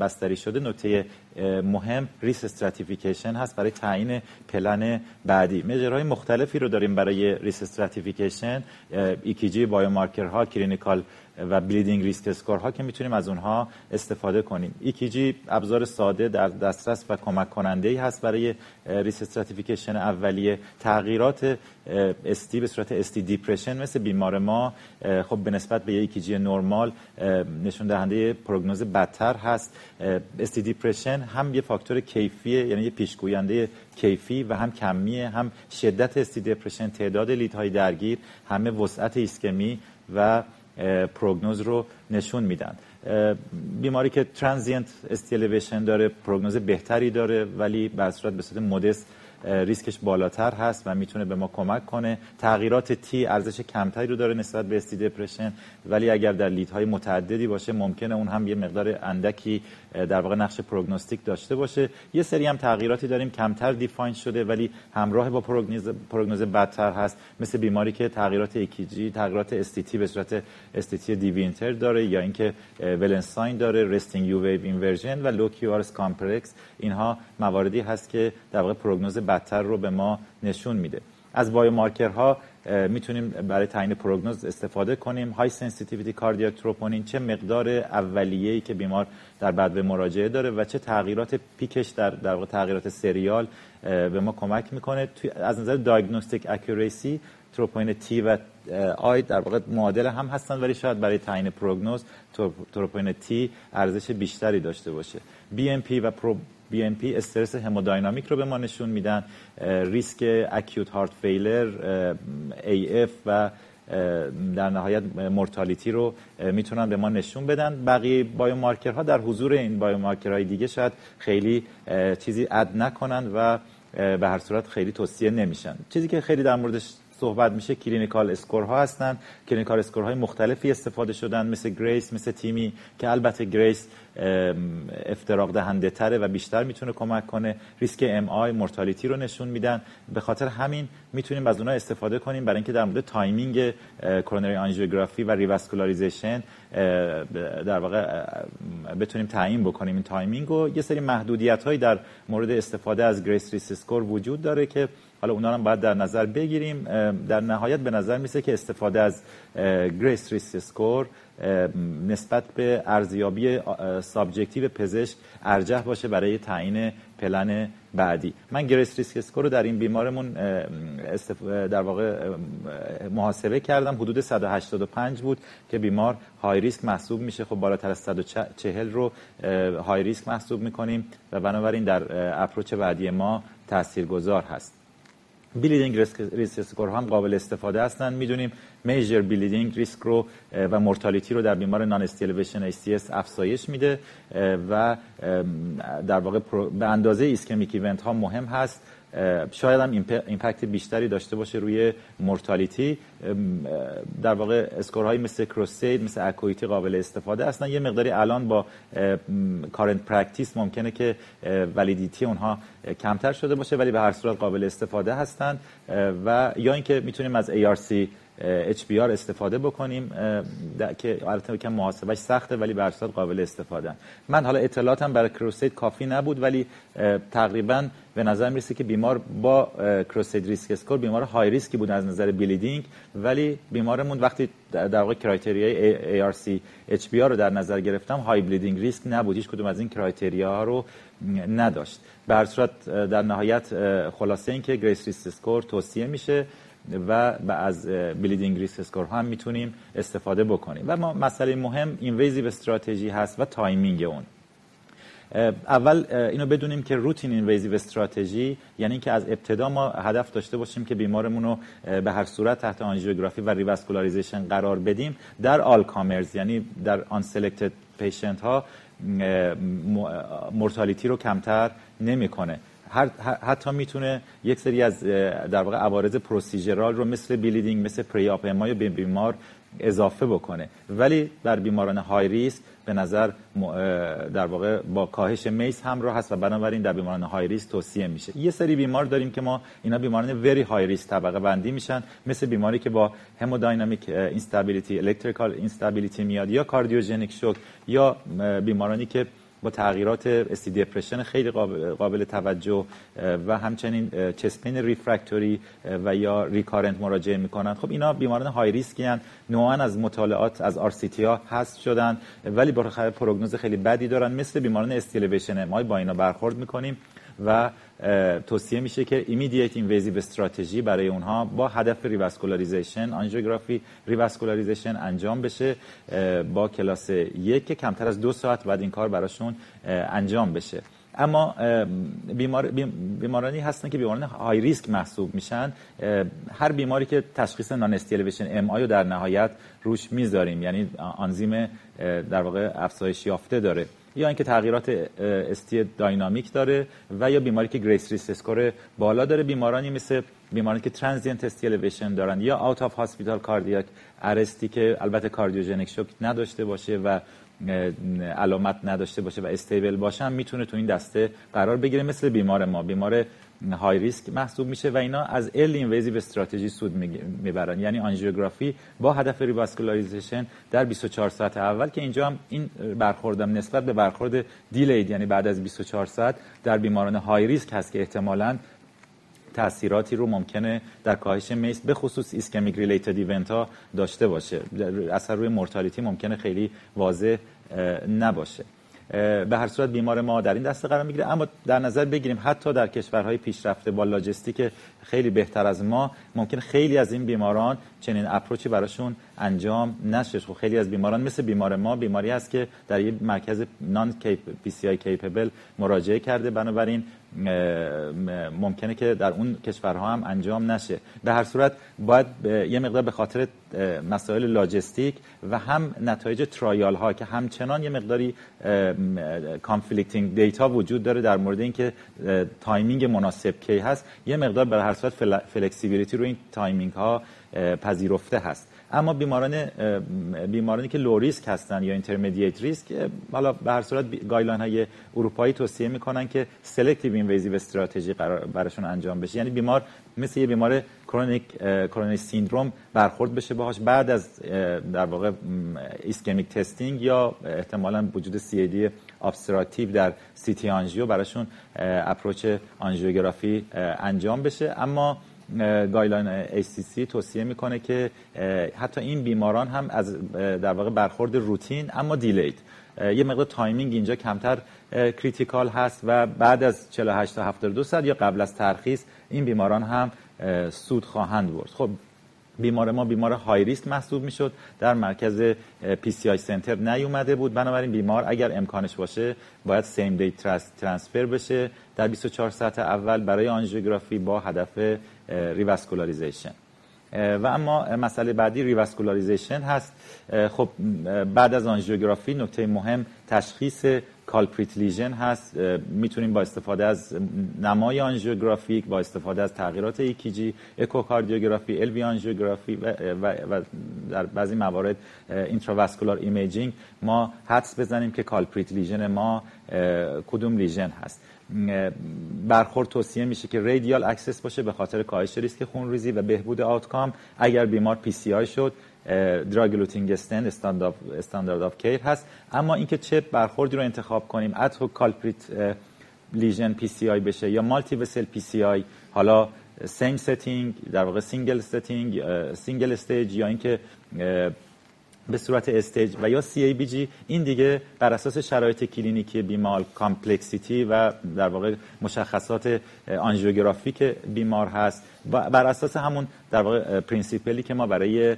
بستری شده نکته مهم risk stratification هست برای تعیین پلن بعدی. measure های مختلفی رو داریم برای risk stratification EKG biomarker ها clinical و bleeding risk score ها که می‌تونیم از اونها استفاده کنیم. EKG ابزار ساده در دسترس و کمک کننده ای هست برای risk stratification اولیه. تغییرات ST به صورت ST depression مثل بیمار ما خب به نسبت به EKG نرمال نشون دهنده پروگنوز بدتر هست. ST depression هم یه فاکتور کیفیه یعنی یه پیشگوینده کیفی و هم کمیه هم شدت ST depression تعداد lead های درگیر همه وسعت ایسکمی و پروگنوز رو نشون میدن. بیماری که transient ST elevation داره پروگنوز بهتری داره ولی به صورت به صورت modest ریسکش بالاتر هست و می‌تونه به ما کمک کنه. تغییرات T ارزش کمتری رو داره نسبت به ST depression ولی اگر در lead های متعددی باشه ممکنه اون هم یه مقدار اندکی در واقع نقش prognostic داشته باشه. یه سری هم تغییراتی داریم کمتر define شده ولی همراه با پروگنوز پروگنوز بدتر هست. مثل بیماری که تغییرات EKG تغییرات ST-T به صورت ST-T de Winter داره یا اینکه Wellens sign داره resting U wave inversion و low Q complex اینها مواردی هست که در واقع پروگنوز رو به ما نشون میده. از biomarker ها می‌تونیم برای تعیین پروگنوز استفاده کنیم. high sensitivity cardiac troponin چه مقدار اولیه‌ای که بیمار در بعد به مراجعه داره و چه تغییرات peak ش در در تغییرات serial به ما کمک می‌کنه. از نظر diagnostic accuracy troponin T و I در واقع معادل هم هستن ولی شاید برای تعیین پروگنوز troponin T ارزش بیشتری داشته باشه. BNP و P استرس همودینامیک رو به ما نشون میدن ریسک acute heart failure AF و در نهایت mortality رو می‌تونن به ما نشون بدن. بقیه biomarker ها در حضور این biomarker های دیگه شاید خیلی چیزی add نکنن و به هر صورت خیلی توصیه نمیشن. چیزی که خیلی در موردش صحبت میشه clinical score ها هستن. clinical score های مختلفی استفاده شدن مثل GRACE مثل TIMI که البته GRACE افتراق دهنده تره و بیشتر می‌تونه کمک کنه. ریسک MI mortality رو نشون میدن. به خاطر همین می‌تونیم از اونها استفاده کنیم برای اینکه در مورد timing coronary آنژیوگرافی و revascularization در واقع بتونیم تعیین بکنیم. این timing و یه سری محدودیت هایی در مورد استفاده از GRACE risk score وجود داره که حالا اونا هم باید در نظر بگیریم. در نهایت به نظر می‌رسه که استفاده از GRACE risk score نسبت به ارزیابی subjective پزشک ارجح باشه برای تعیین پلن بعدی. من GRACE risk score رو در این بیمارمون در واقع محاسبه کردم. حدود 185 بود که بیمار high risk محسوب میشه. خب بالاتر از 140 رو high risk محسوب می‌کنیم و بنابراین در approach بعدی ما تاثیرگذار هست. bleeding risk score هم قابل استفاده هستن. می‌دونیم major bleeding ریسک رو و mortality رو در بیمار non-ST elevation ACS افزایش میده و در واقع به اندازه ischemic event ها مهم هست. شاید هم impact بیشتری داشته باشه روی mortality در واقع score هایی مثل CRUSADE مثل ACUITY قابل استفاده هستن یه مقداری الان با current practice ممکنه که validity اونها کمتر شده باشه ولی به هر صورت قابل استفاده هستن و یا اینکه می‌تونیم از ARC HBR استفاده بکنیم که البته که محاسبش سخته ولی به قابل استفاده من حالا اطلاعاتم برای CRUSADE کافی نبود ولی تقریبا به نظر می‌رسه که بیمار با CRUSADE risk score بیمار high risk ی بود از نظر bleeding ولی بیمارمون وقتی در واقع criteria ی ARC HBR رو در نظر گرفتم high bleeding risk نبود. هیچ کدوم از این criteria رو نداشت. به صورت در نهایت خلاصه این که GRACE risk score توصیه میشه. و از bleeding risk score هم می‌تونیم استفاده بکنیم. و ما مسئله مهم invasive strategy هست و timing اون. اول اینو بدونیم که routine invasive strategy یعنی که از ابتدا ما هدف داشته باشیم که بیمارمون رو به هر صورت تحت آنژیوگرافی و revascularization قرار بدیم در all comers یعنی در unselected patient ها mortality رو کمتر نمی‌کنه. حتی می‌تونه یک سری از در واقع عوارض procedural رو مثل bleeding مثل پری به بیمار اضافه بکنه. ولی در بیماران high risk به نظر در واقع با کاهش MACE همراه هست و بنابراین در بیماران high risk توصیه میشه. یه سری بیمار داریم که ما اینا بیماران very high risk طبقه بندی میشن مثل بیماری که با hemodynamic instability electrical instability میاد یا cardiogenic shock یا بیمارانی که با تغییرات ST depression خیلی قابل توجه و همچنین chest pain refractory و یا recurrent مراجعه می‌کنن. خب اینا بیماران high risk ی هن نوعا از مطالعات از آر سی تی ها هست شدن ولی با پروگنوز خیلی بدی دارن مثل بیماران ST elevation ما با اینا برخورد می‌کنیم و توصیه میشه که immediate invasive استراتژی برای اونها با هدف revascularization آنژیوگرافی revascularization انجام بشه با کلاس یک که کمتر از دو ساعت بعد این کار براشون انجام بشه. اما بیمار بیمارانی هستن که بیماران high risk محسوب میشن هر بیماری که تشخیص non-ST elevation MI در نهایت روش می‌ذاریم. یعنی آنزیم در واقع افزایش یافته داره. یا اینکه تغییرات ST dynamic داره و یا بیماری که GRACE risk score بالا داره. بیمارانی مثل بیمارانی که transient ST elevation دارن یا out of hospital cardiac arrest ی که البته cardiogenic shock نداشته باشه و علامت نداشته باشه و stable باشه می‌تونه تو این دسته قرار بگیره. مثل بیمار ما. بیمار high risk محسوب میشه و اینا از early invasive استراتژی سود می‌برن. یعنی آنژیوگرافی با هدف revascularization در 24 ساعت اول که اینجا هم این برخوردم نسبت به برخورد delayed یعنی بعد از 24 ساعت در بیماران high risk هست که احتمالاً تاثیراتی رو ممکنه در کاهش MACE به خصوص ischemic related event ها داشته باشه. اثر روی mortality ممکنه خیلی واضح نباشه. به هر صورت بیمار ما در این دسته قرار می‌گیره. اما در نظر بگیریم حتی در کشورهای پیشرفته با لاجستیک خیلی بهتر از ما ممکن خیلی از این بیماران چنین approach ی براشون انجام نشه. خب خیلی از بیماران مثل بیمار ما بیماری هست که در یک مرکز non PCI capable مراجعه کرده. بنابراین ممکنه که در اون کشورها هم انجام نشه. به هر صورت باید یه مقدار به خاطر مسائل لاجستیک و هم نتایج trial ها که همچنان یه مقداری conflicting data وجود داره در مورد اینکه timing مناسب کی هست یه مقدار به هر صورت flexibility رو این timing ها پذیرفته هست. اما بیماران بیمارانی که low risk هستن یا intermediate risk حالا به هر صورت guideline های اروپایی توصیه می‌کنن که selective invasive استراتژی براشون انجام بشه. یعنی بیمار مثل یه بیمار chronic coronary syndrome برخورد بشه باهاش بعد از در واقع ischemic testing یا احتمالا وجود CAD obstructive در CT angio براشون approach آنژیوگرافی انجام بشه. اما guideline ACC توصیه می‌کنه که حتی این بیماران هم از در واقع برخورد روتین اما delayed یه مقدار timing اینجا کمتر critical هست و بعد از 48 تا 72 ساعت یا قبل از ترخیص این بیماران هم سود خواهند برد. خب بیمار ما بیمار high risk محسوب می‌شد. در مرکز PCI center نیومده بود. بنابراین بیمار اگر امکانش باشه باید same day transfer بشه در 24 ساعت اول برای آنژیوگرافی با هدف revascularization. و اما مسئله بعدی revascularization هست. خب بعد از آنژیوگرافی نکته مهم تشخیص culprit lesion هست می‌تونیم با استفاده از نمای angiographic با استفاده از تغییرات ECG اکوکاردیوگرافی LV آنژیوگرافی و, و, و در بعضی موارد intravascular imaging ما حدس بزنیم که culprit lesion ما کدوم lesion هست. برخورد توصیه میشه که radial access باشه به خاطر کاهش ریسک خونریزی و بهبود outcome اگر بیمار PCI شد drug eluting stent standard of care هست. اما اینکه چه برخوردی رو انتخاب کنیم اتو culprit lesion PCI بشه یا multivessel PCI حالا same setting در واقع single setting single stage یا اینکه به صورت staged و یا CABG این دیگه بر اساس شرایط clinical ی بیمار complexity و در واقع مشخصات angiographic بیمار هست بر اساس همون در واقع principle ی که ما برای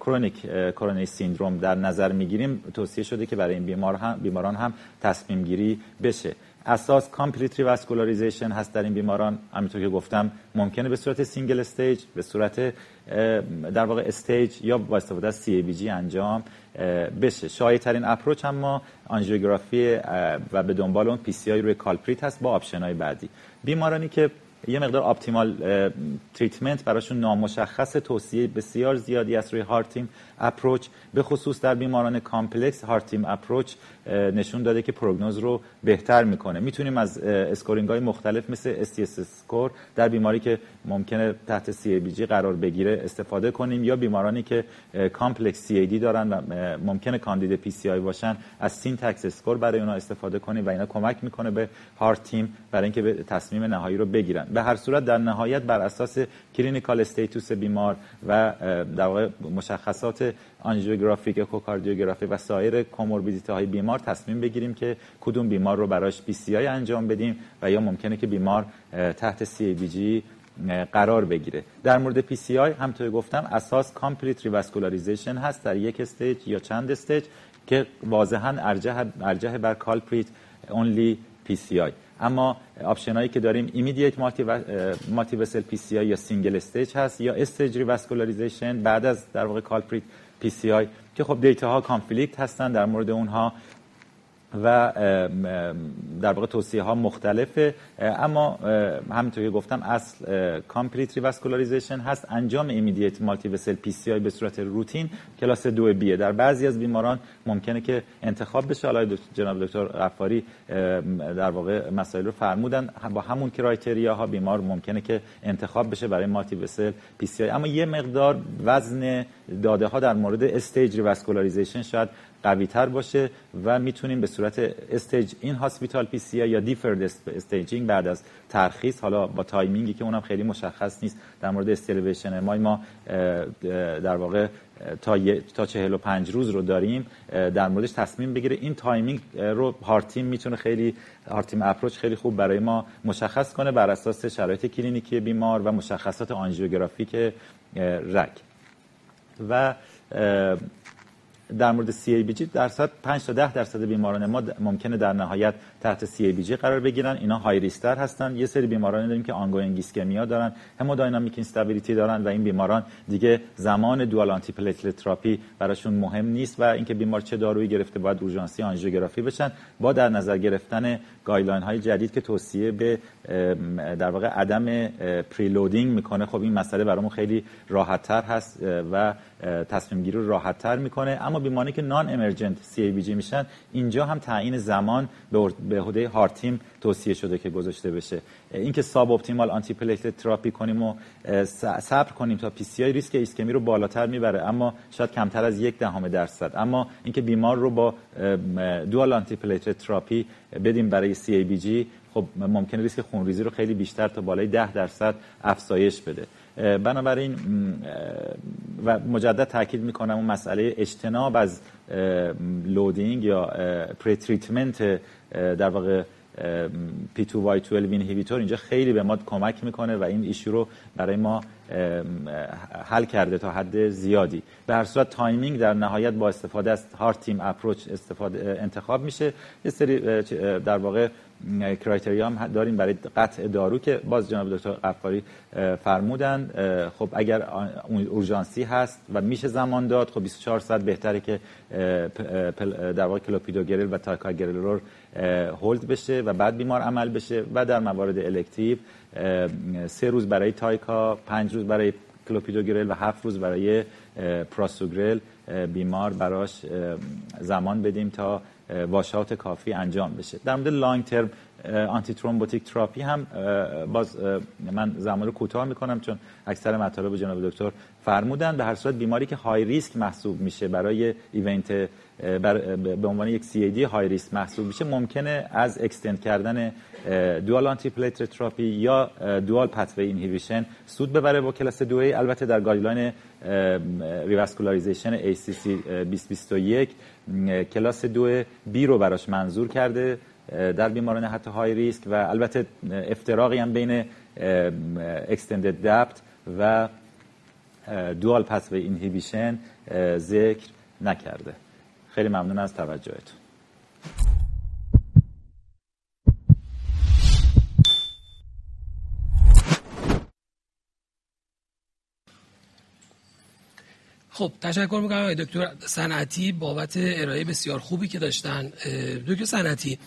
chronic coronary syndrome در نظر می‌گیریم توصیه شده که برای این بیمار هم بیماران هم تصمیم گیری بشه. اساس complete revascularization هست در این بیماران. همینطور که گفتم ممکنه به صورت single stage به صورت در واقع staged یا با استفاده از CABG انجام بشه. شایع ترین approach هم ما آنژیوگرافی و به دنبال اون PCI روی culprit هست با option های بعدی. بیمارانی که یه مقدار optimal treatment براشون نامشخص توصیه بسیار زیادی است روی heart team approach به خصوص در بیماران complex heart team approach نشون داده که prognosis رو بهتر می‌کنه. می‌تونیم از scoring های مختلف مثل STS score در بیماری که ممکنه تحت CABG قرار بگیره استفاده کنیم یا بیمارانی که complex CAD دارن و ممکنه کاندید PCI باشن از SYNTAX score برای اونا استفاده کنیم و اینا کمک می‌کنه به heart team برای اینکه به تصمیم نهایی رو بگیرن. به هر صورت در نهایت بر اساس clinical status بیمار و در واقع مشخصات angiographic اکوکاردیوگرافی و سایر comorbidity های بیمار تصمیم بگیریم که کدوم بیمار رو براش PCI انجام بدیم و یا ممکنه که بیمار تحت CABG قرار بگیره. در مورد PCI همطور گفتم اساس complete revascularization هست در یک stage یا چند stage که واضحا ارجح ارجح بر culprit only PCI. اما option هایی که داریم immediate multivessel PCI یا single stage هست یا staged revascularization بعد از در واقع culprit PCI که خب data ها conflict هستن در مورد اونها و در واقع توصیه ها مختلفه اما همینطور که گفتم اصل complete revascularization هست انجام immediate multivessel PCI به صورت روتین کلاس دو B ه در بعضی از بیماران ممکنه که انتخاب بشه. حالا جناب دکتر غفاری در واقع مسائل رو فرمودن. با همون criteria ها بیمار ممکنه که انتخاب بشه برای multivessel PCI. اما یه مقدار وزن داده ها در مورد staged revascularization شاید قوی تر باشه و می‌تونیم به صورت staged in hospital PCI یا deferred staging بعد از ترخیص حالا با timing ی که اونم خیلی مشخص نیست در مورد ST elevation MI ما در واقع تا تا 45 روز رو داریم در موردش تصمیم بگیره. این timing رو heart team می‌تونه خیلی heart team approach خیلی خوب برای ما مشخص کنه بر اساس شرایط کلینیکی بیمار و مشخصات آنژیوگرافیک رگ. و در مورد CABG درصد 5 تا 10 درصد بیماران ما ممکنه در نهایت تحت CABG قرار بگیرن. اینا high risk تر هستن. یه سری بیماران داریم که ongoing ischemia دارن hemodynamic instability دارن و این بیماران دیگه زمان dual antiplatelet therapy براشون مهم نیست و اینکه بیمار چه دارویی گرفته باید اورژانسی آنژیوگرافی بشن. با در نظر گرفتن guideline های جدید که توصیه به در واقع عدم preloading می‌کنه. خب این مسئله برامون خیلی راحت تر هست و تصمیم گیری رو راحت تر می‌کنه. اما بیماری که non emergent CABG میشن اینجا هم تعیین زمان به عهده heart team توصیه شده که گذاشته بشه. اینکه suboptimal antiplatelet therapy کنیم و صبر کنیم تا PCI ریسک ایسکمی رو بالاتر می‌بره اما شاید کمتر از یک دهم درصد. اما اینکه بیمار رو با dual antiplatelet therapy بدیم برای CABG خب ممکنه ریسک خونریزی رو خیلی بیشتر تا بالای 10 درصد افزایش بده. بنابراین و مجدد تاکید می‌کنم اون مسئله اجتناب از loading یا pretreatment در واقع P2Y12 inhibitor اینجا خیلی به ما کمک می‌کنه و این issue رو برای ما حل کرده تا حد زیادی. به هر صورت timing در نهایت با استفاده از heart team approach استفاده انتخاب میشه. یه سری در واقع criteria هم داریم برای قطع دارو که باز جناب دکتر غفاری فرمودن. خب اگر اورژانسی هست و میشه زمان داد خب 24 ساعت بهتره که در واقع کلوپیدوگرل و تیکاگرلور رو hold بشه و بعد بیمار عمل بشه و در موارد elective سه روز برای تایکا پنج روز برای کلوپیدوگرل و هفت روز برای پراسوگرل بیمار براش زمان بدیم تا washout کافی انجام بشه. در مورد long term antithrombotic therapy هم باز من زمان رو کوتاه می‌کنم چون اکثر مطالب جناب دکتر فرمودن. به هر صورت بیماری که high risk محسوب میشه برای event به عنوان یک CAD high risk محسوب میشه ممکنه از extend کردن dual antiplatelet therapy یا dual pathway inhibition سود ببره با کلاس 2 البته در guideline revascularization ACC 2021 کلاس 2 B رو براش منظور کرده در بیماران حتی high risk و البته افتراقی هم بین extended DAPT و dual pathway inhibition ذکر نکرده. خیلی ممنون از توجهتون. خب تشکر می‌کنم. آقای دکتر صنعتی بابت ارائه بسیار خوبی که داشتن. دکتر صنعتی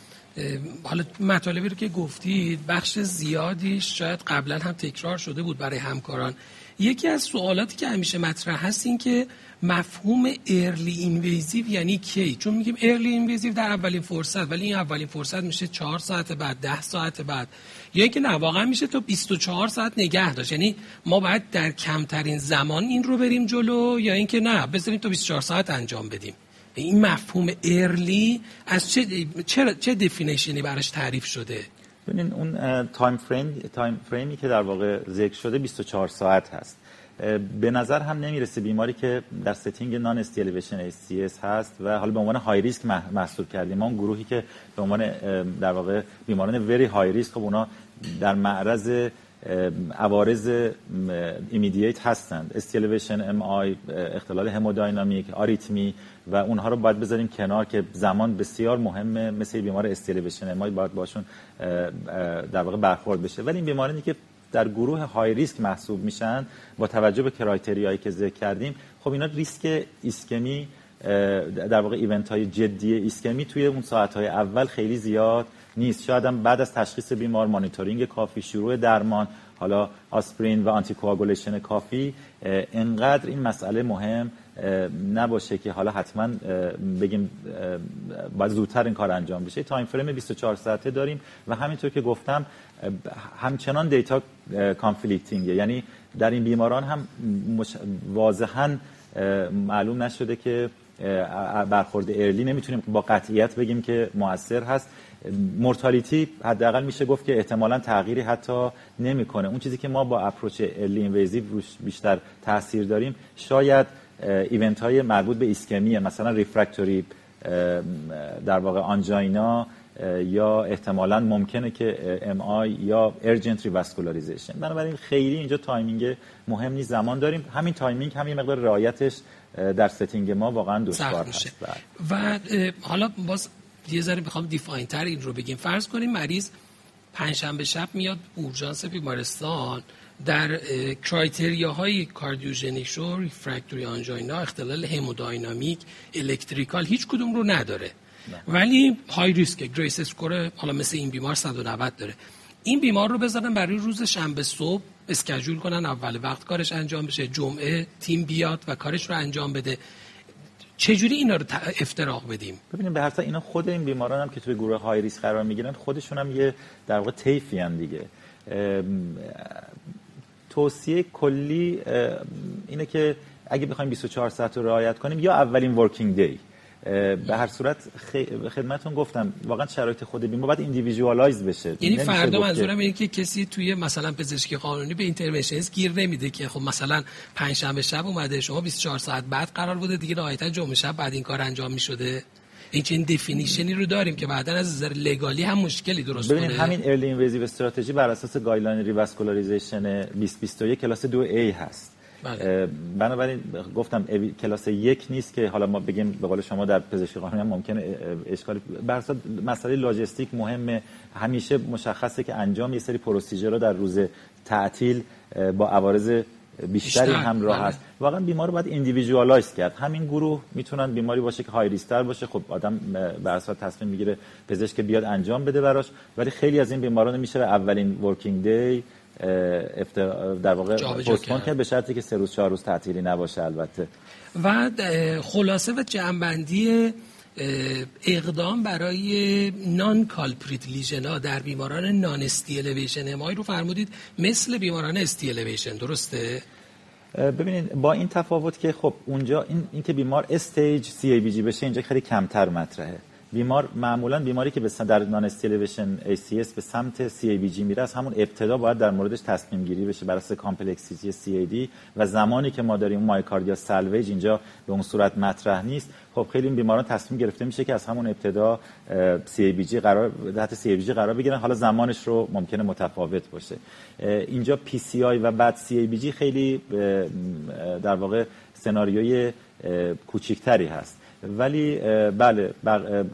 حالا مطالبی رو که گفتید بخش زیادیش شاید قبلا هم تکرار شده بود برای همکاران. یکی از سوالاتی که همیشه مطرح هست این که مفهوم early invasive یعنی کی؟ چون میگیم early invasive در اولین فرصت ولی این اولین فرصت میشه چهار ساعت بعد ده ساعت بعد. یا اینکه نه واقعا میشه تا 24 ساعت نگه داشت. یعنی ما باید در کمترین زمان این رو بریم جلو یا اینکه نه بذاریم تا 24 ساعت انجام بدیم. این مفهوم early از چه چه, چه definition ی براش تعریف شده؟ ببینین اون time frame time frame ی که در واقع ذکر شده 24 ساعت هست. به نظر هم نمی‌رسه بیماری که در setting non ST elevation ACS هست و حالا به عنوان high risk محسوب کردیم. ما اون گروهی که به عنوان در واقع بیماران very high risk خب اونا در معرض عوارض immediate هستند. ST elevation MI اختلال hemodynamic آریتمی و اونها رو باید بذاریم کنار که زمان بسیار مهمه مثل بیمار ST elevation MI باید باشون در واقع برخورد بشه. ولی این بیمارانی که در گروه high risk محسوب میشن با توجه به criteria یی که ذکر کردیم خب اینا ریسک ایسکمی در واقع event های جدی ایسکمی توی اون ساعت های اول خیلی زیاد نیست. شاید هم بعد از تشخیص بیمار مانیتورینگ کافی شروع درمان حالا آسپرین و anticoagulation کافی انقدر این مسئله مهم نباشه که حالا حتما بگیم باید زودتر این کار انجام بشه. time frame 24 ساعته داریم و همینطور که گفتم همچنان data conflicting ه یعنی در این بیماران هم مش... واضحا معلوم نشده که برخورد early نمی‌تونیم با قطعیت بگیم که موثر هست. mortality حداقل میشه گفت که احتمالا تغییری حتی نمی‌کنه. اون چیزی که ما با approach early invasive روش بیشتر تاثیر داریم شاید event های مربوط به ایسکمی مثلا refractory در واقع angina یا احتمالا ممکنه که MI یا urgent revascularization بنابراین خیلی اینجا timing مهم نیست زمان داریم. همین timing همین مقدار رعایتش در setting ما واقعا دشوار هست. و حالا باز یه ذره می‌خوام define تر این رو بگیم. فرض کنیم مریض پنجشنبه شب میاد اورژانس بیمارستان. در criteria های cardiogenic shock refractory angina اختلال hemodynamic electrical هیچ کدوم رو نداره. ولی high risk GRACE score حالا مثل این بیمار 190 داره. این بیمار رو بذارن برای روز شنبه صبح اسکجول کنن اول وقت کارش انجام بشه جمعه تیم بیاد و کارش رو انجام بده. چجوری اینا رو افتراق بدیم؟ ببینیم به هر اینا خود این بیماران هم که توی گروه های ریسک قرار می‌گیرن خودشون هم یه در واقع تیفی هم دیگه. توصیه کلی اینه که اگه بخوایم 24 ساعت رو رعایت کنیم یا اولین ورکینگ دی به هر صورت خدمتتون گفتم واقعا شرایط خود بیمار باید individualize بشه. یعنی فردا منظورم اینه که کسی توی مثلا پزشکی قانونی به interventionist گیر نمیده که خب مثلا پنج شنبه شب اومده شما 24 ساعت بعد قرار بوده دیگه نهایتا جمعه شب بعد این کار انجام می‌شده. این چنین definition ی رو داریم که بعدا از نظر legal ی هم مشکلی درست کنه. همین early invasive strategy بر اساس guideline revascularization 2021 کلاس 2A هست. بله. بنابراین گفتم کلاس یک نیست که حالا ما بگیم به قول شما در پزشکی قانونی هم ممکنه اشکال بر مسئله لاجستیک مهمه. همیشه مشخصه که انجام یه سری procedure رو در روز تعطیل با عوارض بیشتری همراه بله. هست. واقعا بیمار رو باید individualize کرد. همین گروه می‌تونن بیماری باشه که high risk تر باشه. خب آدم به اساس تصمیم می‌گیره پزشک بیاد انجام بده براش. ولی خیلی از این بیماران میشه اولین working day در واقع postpone که به شرطی که سه روز چهار روز تعطیلی نباشه البته. و خلاصه و جمع‌بندی اقدام برای non-culprit lesion در بیماران non-ST elevation MI رو فرمودید مثل بیماران ST elevation درسته؟ ببینید با این تفاوت که خب اونجا این, این که بیمار stage CABG بشه اینجا خیلی کمتر مطرحه. بیمار معمولا بیماری که به در non-ST elevation ACS به سمت CABG میره از همون ابتدا باید در موردش تصمیم گیری بشه بر اساس complexity CAD و زمانی که ما داریم myocardial salvage اینجا به اون صورت مطرح نیست. خب خیلی این بیماران تصمیم گرفته میشه که از همون ابتدا CABG قرار تحت CABG قرار بگیرن. حالا زمانش رو ممکنه متفاوت باشه. اینجا PCI و بعد CABG خیلی در واقع سناریوی کوچیکتری هست. ولی بله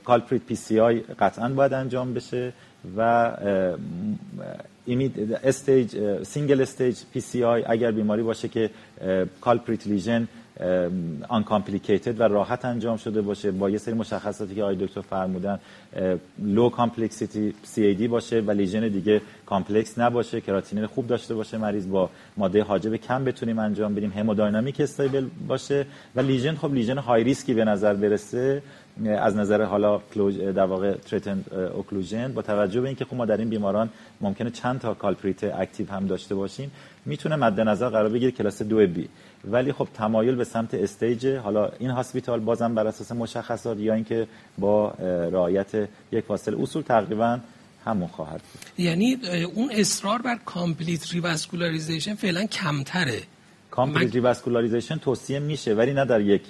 culprit PCI قطعا باید انجام بشه و stage single stage PCI اگر بیماری باشه که culprit lesion uncomplicated و راحت انجام شده باشه با یه سری مشخصاتی که آقای دکتر فرمودن low complexity CAD باشه و lesion دیگه complex نباشه کراتینین خوب داشته باشه مریض با ماده حاجب کم بتونیم انجام بدیم hemodynamic stable باشه و lesion خب lesion high risk ی به نظر برسه از نظر حالا در واقع threaten occlusion با توجه به اینکه خب ما در این بیماران ممکنه چند تا culprit active هم داشته باشیم می‌تونه مد نظر قرار بگیره کلاس 2 B ولی خب تمایل به سمت stage حالا in hospital بازم بر اساس مشخصات یا اینکه با رعایت یک فاصله اصول تقریبا همون خواهد بود. یعنی اون اصرار بر complete revascularization فعلا کمتره. complete revascularization توصیه میشه ولی نه در یک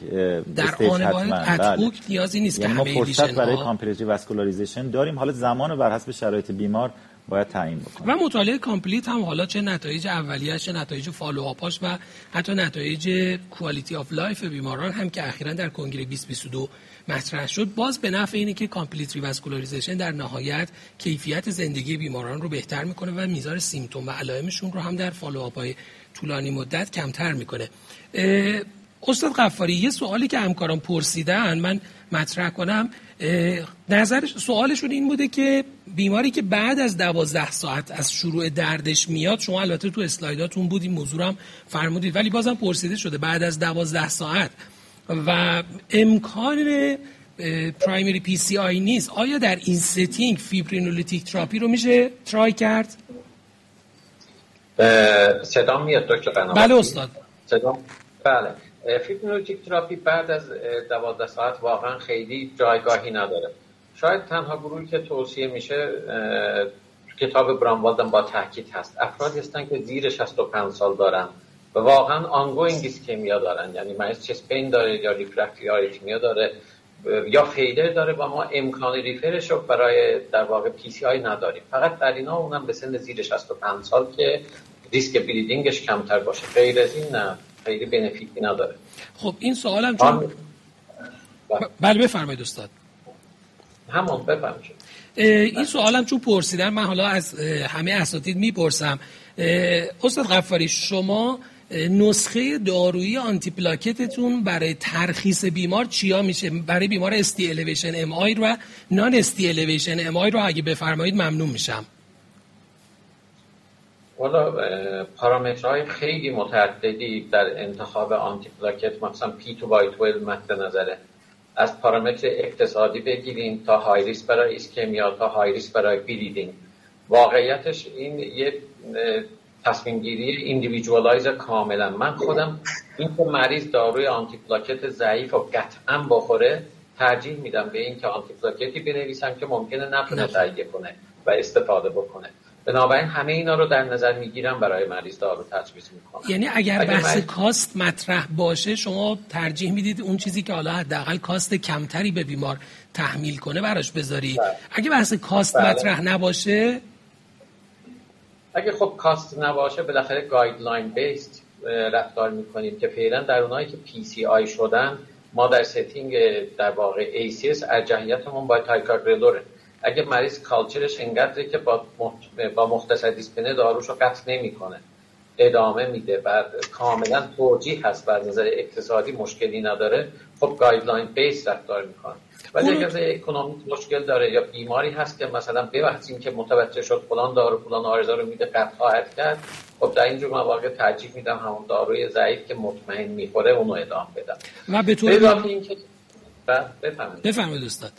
در آن بله. نیازی نیست یعنی ما فرصت برای complete revascularization داریم. حالا زمان و بر حسب شرایط بیمار باید تعیین بکنیم و مطالعه COMPLETE هم حالا چه نتایج اولیه‌اش چه نتایج follow-up اش و حتی نتایج quality of life بیماران هم که اخیرا در کنگره 2022 مطرح شد باز به نفع اینه که complete revascularization در نهایت کیفیت زندگی بیماران رو بهتر می‌کنه و میزان symptom و علائمشون رو هم در follow-up ای طولانی مدت کمتر می‌کنه. استاد غفاری یه سوالی که همکاران پرسیدن من مطرح کنم نظر سوالشون این بوده که بیماری که بعد از دوازده ساعت از شروع دردش میاد شما البته تو اسلایداتون بود این موضوع هم فرمودید ولی بازم پرسیده شده بعد از دوازده ساعت و امکان primary PCI نیست. آیا در این setting fibrinolytic therapy رو میشه try کرد؟ صدا میاد دکتر بله استاد. صدا؟ بله. fibrinolytic therapy بعد از دوازده ساعت واقعا خیلی جایگاهی نداره. شاید تنها گروهی که توصیه میشه کتاب Braunwald با تاکید هست. افرادی هستن که زیر 65 سال دارن و واقعا ongoing ischemia دارن. یعنی مریض chest pain داره یا refractory arrhythmia داره یا failure داره و ما امکان refer ش رو برای در واقع PCI نداریم. فقط در اینا اونم به سن زیر 65 سال که risk bleeding ش کمتر باشه. غیر از این نه. خیلی benefit ی نداره. خب این سوالم چون بله بفرمایید استاد. همون بفرمایید. این سوالم چون پرسیدن من حالا از همه اساتید می‌پرسم. استاد غفاری شما نسخه دارویی آنتی پلاکتتون برای ترخیص بیمار چیا میشه؟ برای بیمار ST elevation MI و non-ST elevation MI رو اگه بفرمایید ممنون میشم. والا پارامترهای خیلی متعددی در انتخاب آنتی پلاکت مثلا P2Y12 مد نظره. از پارامتر اقتصادی بگیریم تا high risk برای ischemia تا high risk برای bleeding واقعیتش این یه تصمیم گیری individualize کاملا. من خودم این که مریض داروی آنتی پلاکت ضعیف و قطعا بخوره ترجیح میدم به اینکه آنتی پلاکتی بنویسم که ممکنه نتونه تهیه کنه و استفاده بکنه. بنابراین همه اینا رو در نظر می‌گیرم برای مریض دارو تجویز می‌کنم یعنی اگر, اگر بحث cost مطرح باشه شما ترجیح می‌دید اون چیزی که حالا حداقل cost کمتری به بیمار تحمیل کنه براش بذاری بله. اگه بحث cost بله. مطرح نباشه اگه خب cost نباشه بالاخره guideline based رفتار می‌کنیم که فعلا در اونایی که PCI شدن ما در setting در واقع ACS ارجحیتمون با ticagrelor ه اگه مریض culture ش انقدره که با با مختصر dyspnea داروش رو قطع نمی‌کنه. ادامه میده. و کاملا توجیه هست و از نظر اقتصادی مشکلی نداره. خب guideline based رفتار می‌کنه. ولی اگر از economic مشکل داره یا بیماری هست که مثلا ببحثیم که متوجه شد فلان دارو فلان آرزا رو میده قطع خواهد کرد خب در اینجور مواقع ترجیح میدم همون داروی ضعیف که مطمئن می‌خوره اونو ادامه بدم. و به طور بفرمایید استاد.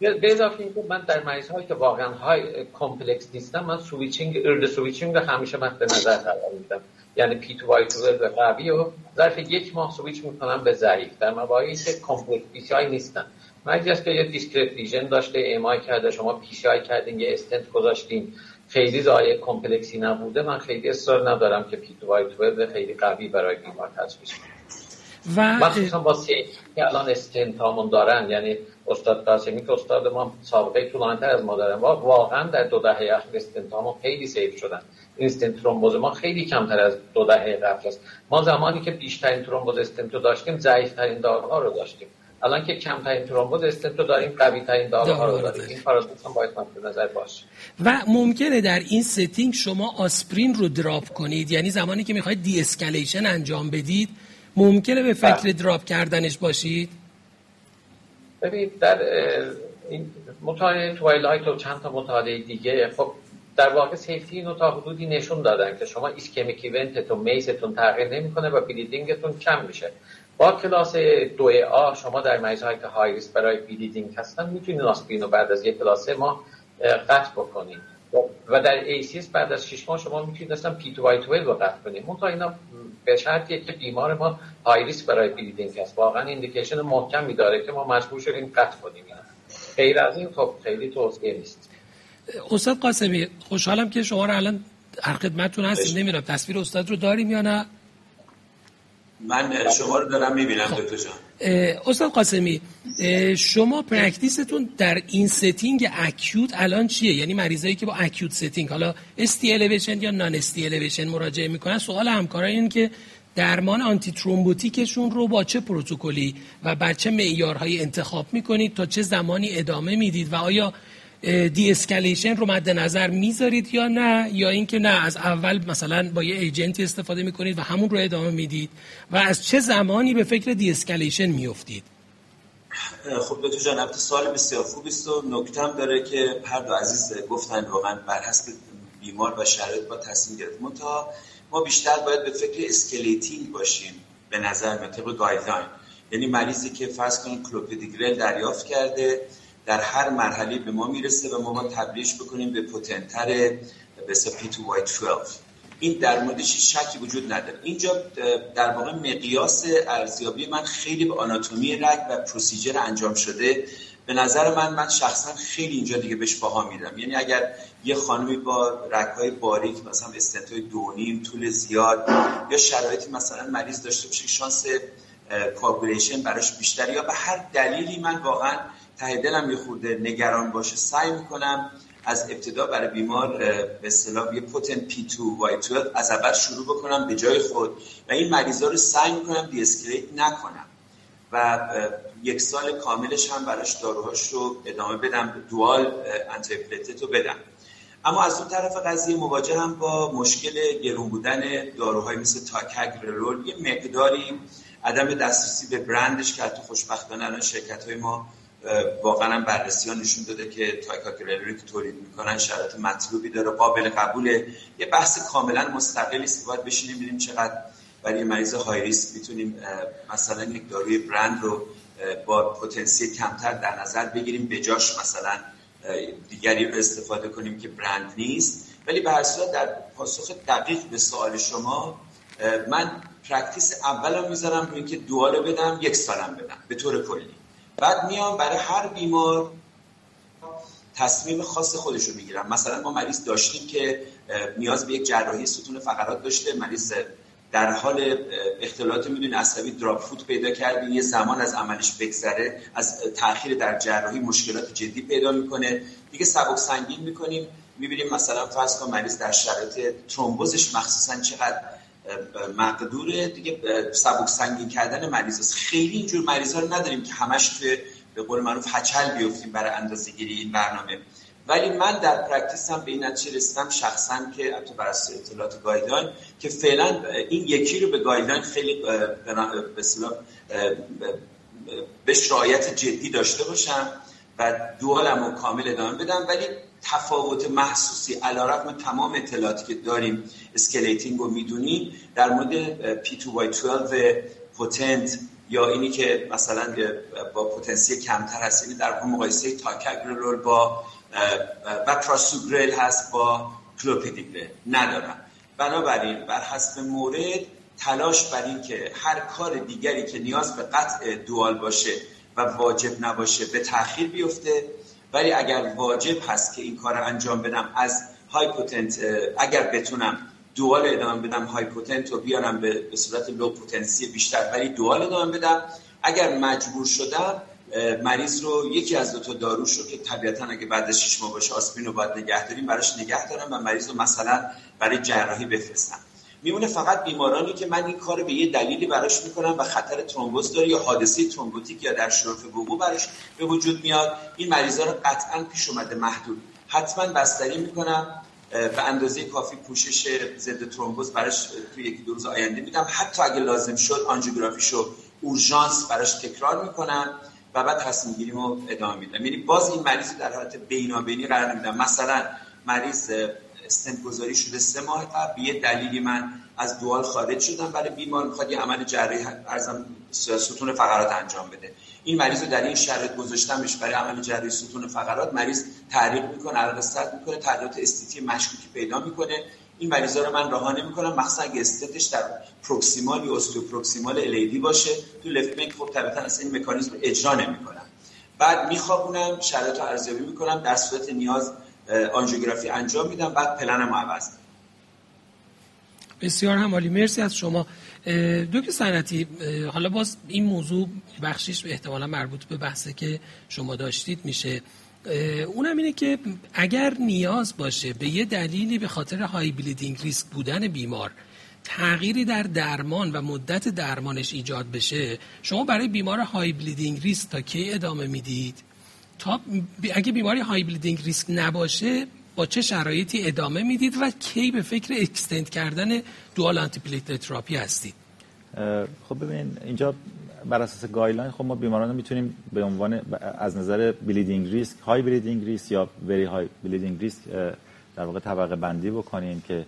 به اضافه اینکه من در مریض هایی که واقعا high complex نیستن من switching early switching رو همیشه مد نظر قرار میدم یعنی P2Y12 قوی و ظرف یک ماه سویچ می‌کنم به ضعیف در مواقعی که complex PCI نیستن مریضی است که یه discrete lesion داشته MI کرده شما PCI کردین یه استنت گذاشتین خیلی ضایعه complex ی نبوده من خیلی اصرار ندارم که P2Y خیلی قوی برای بیمار کنم و مخصوصا با سی که الان استنت هامون دارن. یعنی استاد قاسمی که استاد ما سابقه طولانی‌تر از ما دارن. واقعا در دو دهه اخیر استنت خیلی safe شدن. این ترومبوز ما خیلی کمتر از دو دهه قبل است. ما زمانی که بیشترین ترومبوز استنتو داشتیم ضعیفترین داروها رو داشتیم. الان که کمترین ترومبوز استنتو داریم قوی ترین داروها رو داریم. این پارادوکس هم باید مد نظر باشه. و ممکنه در این setting شما آسپرین رو drop کنید. یعنی زمانی که می‌خواید de-escalation انجام بدید ممکنه به فکر بله. drop کردنش باشید؟ ببینید در این مطالعه TWILIGHT و چند تا مطالعه دیگه خب در واقع safety اینو تا حدودی نشون دادن که شما ischemic event تون میزتون تغییر نمی‌کنه و bleeding تون کم میشه. با کلاس دو آ شما در مریض هایی که high برای bleeding هستن می‌تونید آسپرین رو بعد از یک کلاس ما قطع بکنید و در ACS بعد از 6 ماه شما می‌تونید اصلا P2Y12 رو قطع کنید منتها اینا به شرطی که بیمار ما high risk برای bleeding هست. واقعا indication محکمی داره که ما مجبور شدیم قطع کنیم. غیر از این خب خیلی توصیه نیست. استاد قاسمی خوشحالم که شما رو الان در خدمتتون هستیم. نمی‌دونم تصویر استاد رو داریم یا نه؟ من شما رو دارم می‌بینم خب. دکتر جان. استاد قاسمی شما practice تون در این setting acute الان چیه؟ یعنی مریضایی که با acute setting حالا ST elevation یا non-ST elevation مراجعه می‌کنن؟ سوال همکارا این که درمان antithrombotic شون رو با چه پروتکلی و بر چه معیارهایی انتخاب می‌کنید تا چه زمانی ادامه می‌دید و آیا de-escalation رو مد نظر می‌ذارید یا نه؟ یا اینکه نه از اول مثلا با یه agent ی استفاده می‌کنید و همون رو ادامه می‌دید و از چه زمانی به فکر de-escalation میافتید؟ خب دکتر جان البته سوال بسیار خوبی است و نکتم داره که هر دو عزیز گفتن واقعا بر حسب بیمار و شرایط باید تصمیم گرفت منتها ما بیشتر باید به فکر escalation باشیم به نظر من طبق guideline یعنی مریضی که فرض کنیم کلوپیدوگرل دریافت کرده در هر مرحله به ما می‌رسه و ما باید تبدیلش بکنیم به potent تر به P2Y12 این در موردش شکی وجود نداره. اینجا در واقع مقیاس ارزیابی من خیلی به آناتومی رگ و procedure انجام شده. به نظر من من شخصا خیلی اینجا دیگه بهش بها میدم یعنی اگر یه خانمی با های باریک مثلا استنت های دونیم طول زیاد یا شرایطی مثلا مریض داشته باشه شانس coagulation براش بیشتر یا به هر دلیلی من واقعا ته دلم یه خورده نگران باشه. سعی می‌کنم از ابتدا برای بیمار به اصطلاح یه potent P2Y12 از اول شروع بکنم به جای خود و این مریضا رو سعی می‌کنم de نکنم و یک سال کاملش هم براش داروهاش رو ادامه بدم dual antiplatelet رو بدم. اما از اون طرف قضیه مواجه هم با مشکل گرون بودن داروهای مثل ticagrelor یه مقداری عدم دسترسی به برندش که حتی خوشبختانه الان شرکت های ما واقعا بررسی ها نشون داده که ticagrelor ی که تولید می‌کنن شرایط مطلوبی داره قابل قبوله. یه بحث کاملا مستقلی است باید بشینیم ببینیم چقدر برای مریض high risk می‌تونیم مثلا یک داروی برند رو با پتانسیل کمتر در نظر بگیریم به جاش مثلا دیگری رو استفاده کنیم که برند نیست. ولی به هر در پاسخ دقیق به سوال شما من practice اولم می‌ذارم روی اینکه dual و بدم یک سالم بدم به طور کلی. بعد میام برای هر بیمار تصمیم خاص خودش رو می‌گیرم. مثلا ما مریض داشتیم که نیاز به یک جراحی ستون فقرات داشته مریض در حال اختلالات می‌دونی عصبی دراپ فوت پیدا کردیم یه زمان از عملش بگذره از تاخیر در جراحی مشکلات جدی پیدا می‌کنه. دیگه سبک سنگین می‌کنیم می‌بینیم مثلا فرض کن مریض در شرایط ترومبوزش مخصوصا چقدر مقدوره. دیگه سبک سنگین کردن مریض است. خیلی اینجور مریض ها رو نداریم که همش توی به قول معروف هچل بیفتیم برای اندازه گیری این برنامه. ولی من در practice هم به این نتیجه رسیدم شخصا که البته بر اساس اطلاعات guideline که فعلا این یکی رو به guideline خیلی به به رعایت جدی داشته باشم و dual م رو کامل ادامه بدم. ولی تفاوت محسوسی علیرغم تمام اطلاعاتی که داریم escalating رو می‌دونیم در مورد P2Y12 potent یا اینی که مثلا با پتانسیل کمتر هست یعنی در مقایسه تاکاگرلول با و پراسوگرل هست با کلوپیدیگره ندارم. بنابراین بر حسب مورد تلاش بر این که هر کار دیگری که نیاز به قطع دوال باشه و واجب نباشه به تاخیر بیفته. ولی اگر واجب هست که این کار انجام بدم از های پوتنت اگر بتونم دوال ادامه بدم های پوتنت رو بیارم به صورت لو پوتنسی بیشتر ولی دوال ادامه بدم. اگر مجبور شدم مریض رو یکی از دو تا داروش رو که طبیعتا اگه بعد از 6 ماه باشه آسپرین رو باید نگه داریم براش نگه دارم و مریض رو مثلا برای جراحی بفرستم. میمونه فقط بیمارانی که من این کار به یه دلیلی براش می‌کنم و خطر ترومبوز داره یا حادثه ترومبوتیک یا در شرف وقوع براش به وجود میاد. این مریضا رو قطعا پیش اومده محدود. حتما بستری می‌کنم به اندازه کافی پوشش ضد ترومبوز براش توی یکی دو روز آینده میدم. حتی اگه لازم شد آنژیوگرافیشو اورژانس براش تکرار می‌کنم و بعد تصمیم گیریم رو ادامه میدم. یعنی باز این مریض در حالت بینابینی قرار نمیدم. مثلا مریض استنت گذاری شده سه ماه قبل. یه دلیلی من از دوال خارج شدم. برای بیمار می‌خواد یه عمل جراحی ارزم ستون فقرات انجام بده. این مریض رو در این شرایط گذاشتمش برای عمل جراحی ستون فقرات. مریض تعریق می‌کنه عرق سرد می‌کنه تغییرات استیتی مشکوکی پیدا می‌کنه. این مریضا رو من رها نمی‌کنم. مخصوصا اگه استتش در پروکسیمال یا پروکسیمال الیدی باشه تو لفت بینک خب طبیعتا اصلا این مکانیزم اجرا نمی‌کنم بعد میخوابونم شرایط رو ارزیابی می‌کنم. در صورت نیاز آنژیوگرافی انجام میدم بعد پلنم عوض بسیار همالی. مرسی از شما. دکتر سنتی حالا باز این موضوع بخشیش احتمالا مربوط به بحثه که شما داشتید میشه. اونم اینه که اگر نیاز باشه به یه دلیلی به خاطر high bleeding risk بودن بیمار تغییری در درمان و مدت درمانش ایجاد بشه شما برای بیمار high bleeding risk تا کی ادامه می‌دید؟ تا اگه بیماری high bleeding risk نباشه با چه شرایطی ادامه می‌دید و کی به فکر extend کردن dual anti therapy هستید خب ببین اینجا بر اساس guideline خب ما بیماران رو می‌تونیم به عنوان از نظر bleeding risk، high bleeding risk یا very high bleeding risk در واقع طبقه بندی بکنیم که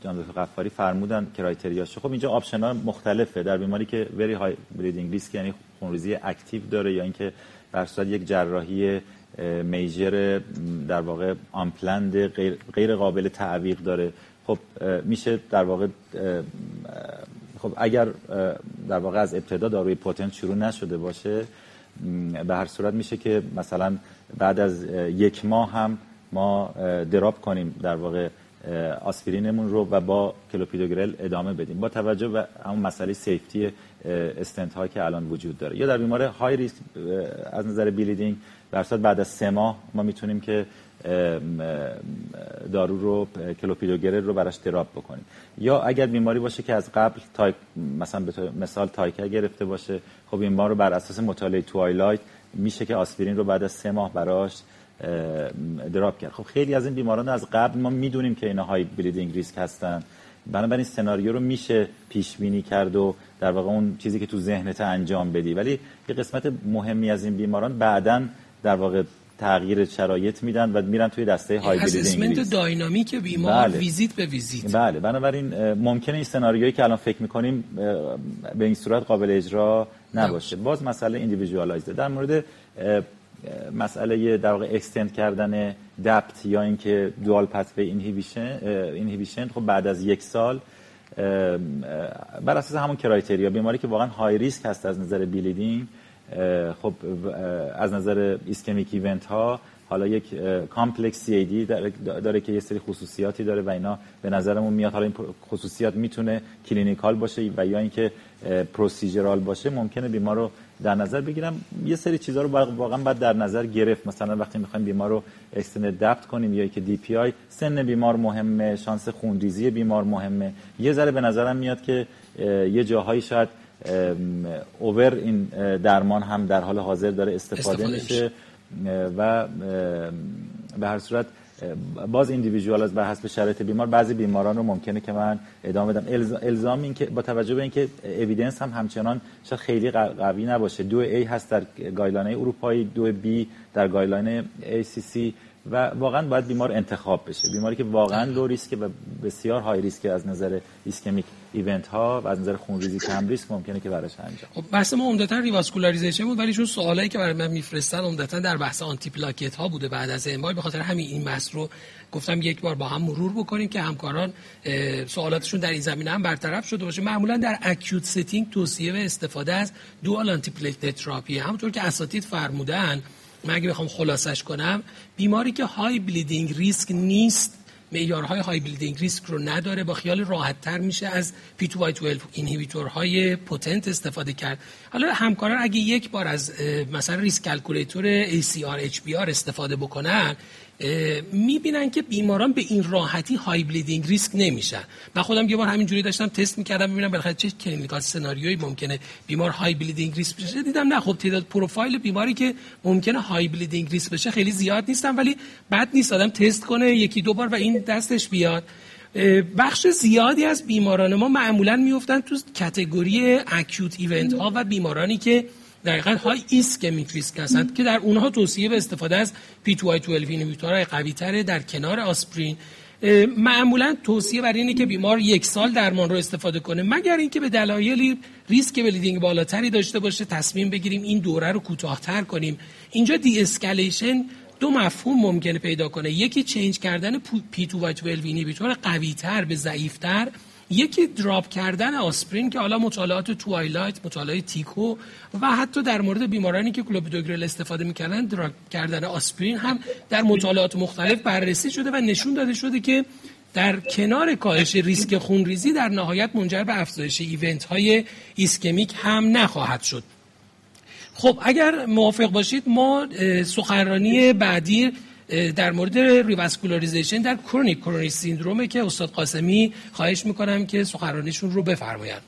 جناب دکتر غفاری فرمودن criteria ش خب اینجا option ها مختلفه. در بیماری که very high bleeding risk یعنی خونریزی active داره یا اینکه در صورت یک جراحی major در واقع unplanned غیر, غیر قابل تعویق داره. خب میشه در واقع خب اگر در واقع از ابتدا داروی potent شروع نشده باشه به هر صورت میشه که مثلا بعد از یک ماه هم ما drop کنیم در واقع آسپرینمون رو و با کلوپیدوگرل ادامه بدیم. با توجه به همون مسئله safety استنت ها که الان وجود داره. یا در بیمار high risk از نظر bleeding در بعد از سه ماه ما می‌تونیم که دارو رو کلوپیدوگرل رو براش drop بکنیم. یا اگر بیماری باشه که از قبل تای مثلا به مثال ticagrelor گرفته باشه خب این رو بر اساس مطالعه TWILIGHT میشه که آسپرین رو بعد از سه ماه براش drop کرد. خب خیلی از این بیماران از قبل ما می‌دونیم که اینا high bleeding risk هستن. بنابراین سناریو رو میشه پیش بینی کرد و در واقع اون چیزی که تو ذهنت انجام بدی. ولی یه قسمت مهمی از این بیماران بعدا در واقع تغییر شرایط میدن و میرن توی دسته high bleeding dynamic بیمار بله. ویزیت به ویزیت. بله. بنابراین ممکنه این سناریویی که الان فکر می‌کنیم به این صورت قابل اجرا نباشه. باز مسئله individualized ه در مورد مسئله در واقع extend کردن DAPT یا اینکه dual pathway inhibition inhibition خب بعد از یک سال بر اساس همون criteria بیماری که واقعا high risk هست از نظر bleeding خب از نظر ischemic event ها حالا یک complex CAD داره که یه سری خصوصیاتی داره و اینا به نظرمون میاد. حالا این خصوصیات می‌تونه clinical باشه و یا اینکه procedural باشه ممکنه بیمار رو در نظر بگیرم یه سری چیزها رو واقعا باید در نظر گرفت. مثلا وقتی می‌خوایم بیمار رو extend DAPT کنیم یا که DPI سن بیمار مهمه شانس خونریزی بیمار مهمه. یه ذره به نظرم میاد که یه جاهایی شاید over این درمان هم در حال حاضر داره استفاده, میشه. و به هر صورت باز individual از بر حسب شرایط بیمار. بعضی بیماران رو ممکنه که من ادامه بدم. الزام این که با توجه به اینکه evidence هم همچنان شاید خیلی قوی نباشه. دو A هست در guideline اروپایی دو B در guideline سی و واقعا باید بیمار انتخاب بشه. بیماری که واقعا low risk و بسیار high risk از نظر ischemic event ها و از نظر خونریزی کم ریسک ممکنه که براش انجام خب بحث ما عمدتا revascularization بود ولی چون سوالایی که برای من میفرستن عمدتا در بحث آنتی پلاکت ها بوده بعد از MI به خاطر همین این بحث رو گفتم یک بار با هم مرور بکنیم که همکاران سوالاتشون در این زمینه هم برطرف شده باشه. معمولا در acute setting توصیه و استفاده از dual antiplatelet therapy همونطور که اساتید فرمودن من اگه بخوام خلاصش کنم بیماری که high bleeding risk نیست معیارهای high bleeding risk رو نداره با خیال راحت تر میشه از P2Y12 inhibitor های potent استفاده کرد. حالا همکاران اگه یک بار از مثلا risk calculator ACR HBR استفاده بکنن می‌بینن که بیماران به این راحتی high bleeding risk نمیشن. من خودم یه بار همینجوری داشتم تست می‌کردم ببینم بالاخره چه clinical scenario یی ممکنه بیمار high bleeding risk بشه. دیدم نه خب تعداد پروفایل بیماری که ممکنه high bleeding risk بشه خیلی زیاد نیستن ولی بد نیست آدم تست کنه یکی دو بار و این دستش بیاد. بخش زیادی از بیماران ما معمولا میفتن تو category acute event ها و بیمارانی که دقیقا high ischemic risk هستند که در اونها توصیه به استفاده از P2Y12 inhibitor های قوی تره در کنار آسپرین. معمولا توصیه بر اینه که بیمار یک سال درمان رو استفاده کنه مگر اینکه به دلایلی ریسک bleeding بالاتری داشته باشه. تصمیم بگیریم این دوره رو کوتاهتر کنیم. اینجا de-escalation دو مفهوم ممکنه پیدا کنه. یکی change کردن P2Y12 inhibitor قوی تر به ضعیفتر. یکی drop کردن آسپرین که حالا مطالعات TWILIGHT مطالعات TICO و حتی در مورد بیمارانی که کلوپیدوگرل استفاده می‌کردن drop کردن آسپرین هم در مطالعات مختلف بررسی شده و نشون داده شده که در کنار کاهش ریسک خونریزی در نهایت منجر به افزایش event های ایسکمیک هم نخواهد شد. خب اگر موافق باشید ما سخنرانی بعدی در مورد revascularization در chronic coronary syndrome ه که استاد قاسمی خواهش می‌کنم که سخنرانیشون رو بفرمایند.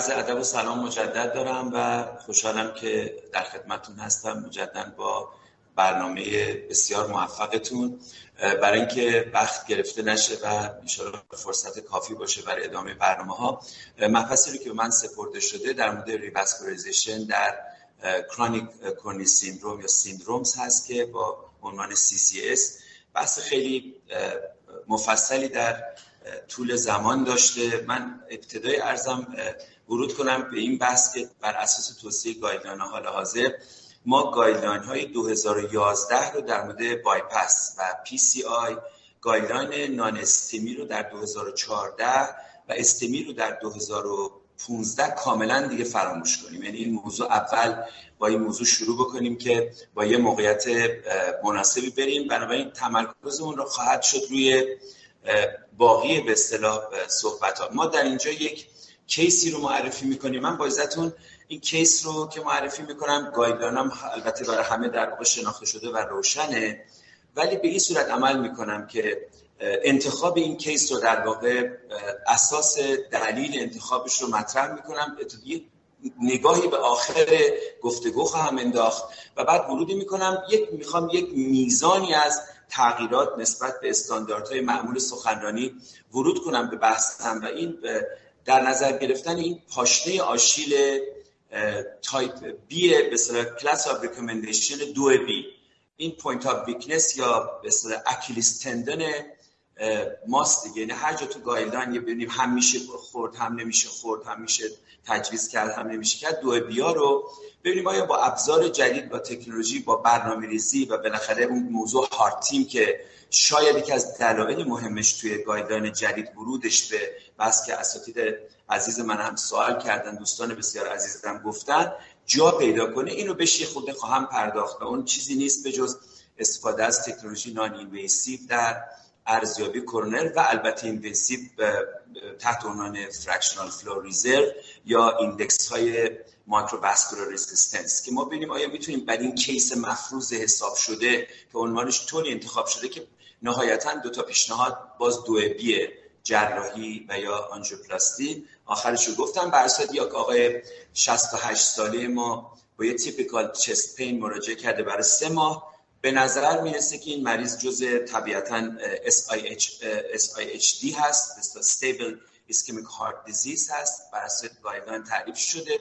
عرض ادب و سلام مجدد دارم و خوشحالم که در خدمتون هستم مجدد با برنامه بسیار موفقتون. برای اینکه وقت گرفته نشه و ان فرصت کافی باشه برای ادامه برنامه ها که به من سپرده شده در مورد revascularization در chronic coronary syndrome یا syndromes هست که با عنوان CCS بحث خیلی مفصلی در طول زمان داشته. من ابتدای عرضم ورود کنم به این بحث که بر اساس توصیه guideline حال حاضر ما guideline های 2011 رو در مورد بایپس و PCI guideline non-STEMI رو در 2014 و STEMI رو در 2015 کاملا دیگه فراموش کنیم. یعنی این موضوع اول با این موضوع شروع بکنیم که با یه موقعیت مناسبی بریم. بنابراین تمرکزمون رو خواهد شد روی باقی به اصطلاح صحبت ها ما در اینجا یک case ی رو معرفی می‌کنیم. من با این case رو که معرفی می‌کنم guideline هم البته برای همه در واقع شناخته شده و روشنه. ولی به این صورت عمل می‌کنم که انتخاب این case رو در واقع اساس دلیل انتخابش رو مطرح می‌کنم. نگاهی به آخر گفتگو خواهم انداخت و بعد ورودی می‌کنم. یک می‌خوام یک میزانی از تغییرات نسبت به استانداردهای معمول سخنرانی ورود کنم به بحثم و این در نظر گرفتن این پاشنه آشیل type B به class of recommendation دو B این point of weakness یا به اصطلاح Achilles tendon ماست دیگه. یعنی هر جا تو guideline یه ببینیم هم میشه خورد هم نمیشه خورد هم میشه تجویز کرد هم نمیشه کرد دو B ها رو ببینیم آیا با ابزار جدید با تکنولوژی با برنامه ریزی و بالاخره اون موضوع heart team که شاید یکی از دلایل مهمش توی guideline جدید ورودش به بحث که اساتید عزیز من هم سوال کردن دوستان بسیار عزیزم گفتن جا پیدا کنه اینو بهش خود خواهم پرداخت. اون چیزی نیست به جز استفاده از تکنولوژی non-invasive در ارزیابی کرونر و البته invasive تحت عنوان fractional flow reserve یا index های microvascular resistance که ما ببینیم آیا می‌تونیم بر این case مفروض حساب شده که عنوانش طوری انتخاب شده که نهایتا دو تا پیشنهاد باز دو B ه جراحی و یا آنژیوپلاستی آخرش رو گفتم بر اساس یک آقای 68 ساله ما با یه typical chest pain مراجعه کرده برای سه ماه. به نظر می‌رسه که این مریض جزء طبیعتا SIH, SIHD هست Stable Ischemic Heart Disease هست بر اساس guideline تعریف شده.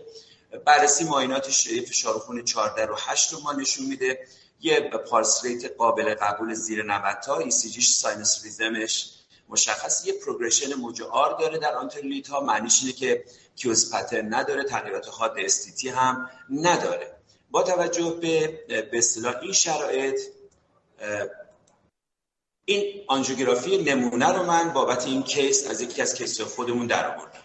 بررسی معاینات فشار خون 14 رو 8 رو ما نشون میده. یه pulse rate قابل قبول زیر 90 تا ECG ش sinus rhythm ش مشخص. یه progression موج R داره در anterior lead ها. معنیش اینه که QS pattern نداره تغییرات حاد ST-T هم نداره. با توجه به به این شرایط این آنژیوگرافی نمونه رو من بابت این case از یکی از case خودمون در آوردم.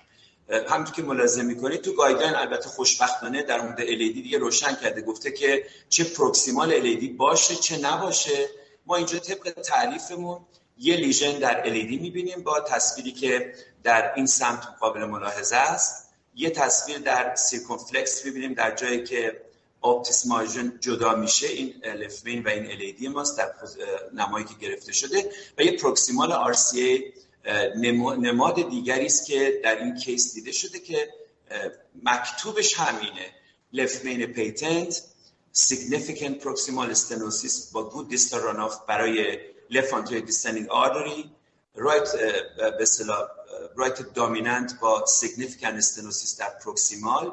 همونطور که ملاحظه می‌کنید تو guideline البته خوشبختانه در مورد LAD دیگه روشن کرده گفته که چه proximal LAD باشه چه نباشه. ما اینجا طبق تعریفمون یه lesion در LAD می‌بینیم با تصویری که در این سمت قابل ملاحظه است. یه تصویر در circumflex می‌بینیم در جایی که obtuse marginal جدا میشه این left main و این LAD ماست در نمایی که گرفته شده و یه proximal RCA نمای دیگری است که در این case دیده شده که مکتوبش همینه. left main patent significant proximal stenosis با good distal runoff برای left anterior descending artery right به right dominant با significant stenosis در proximal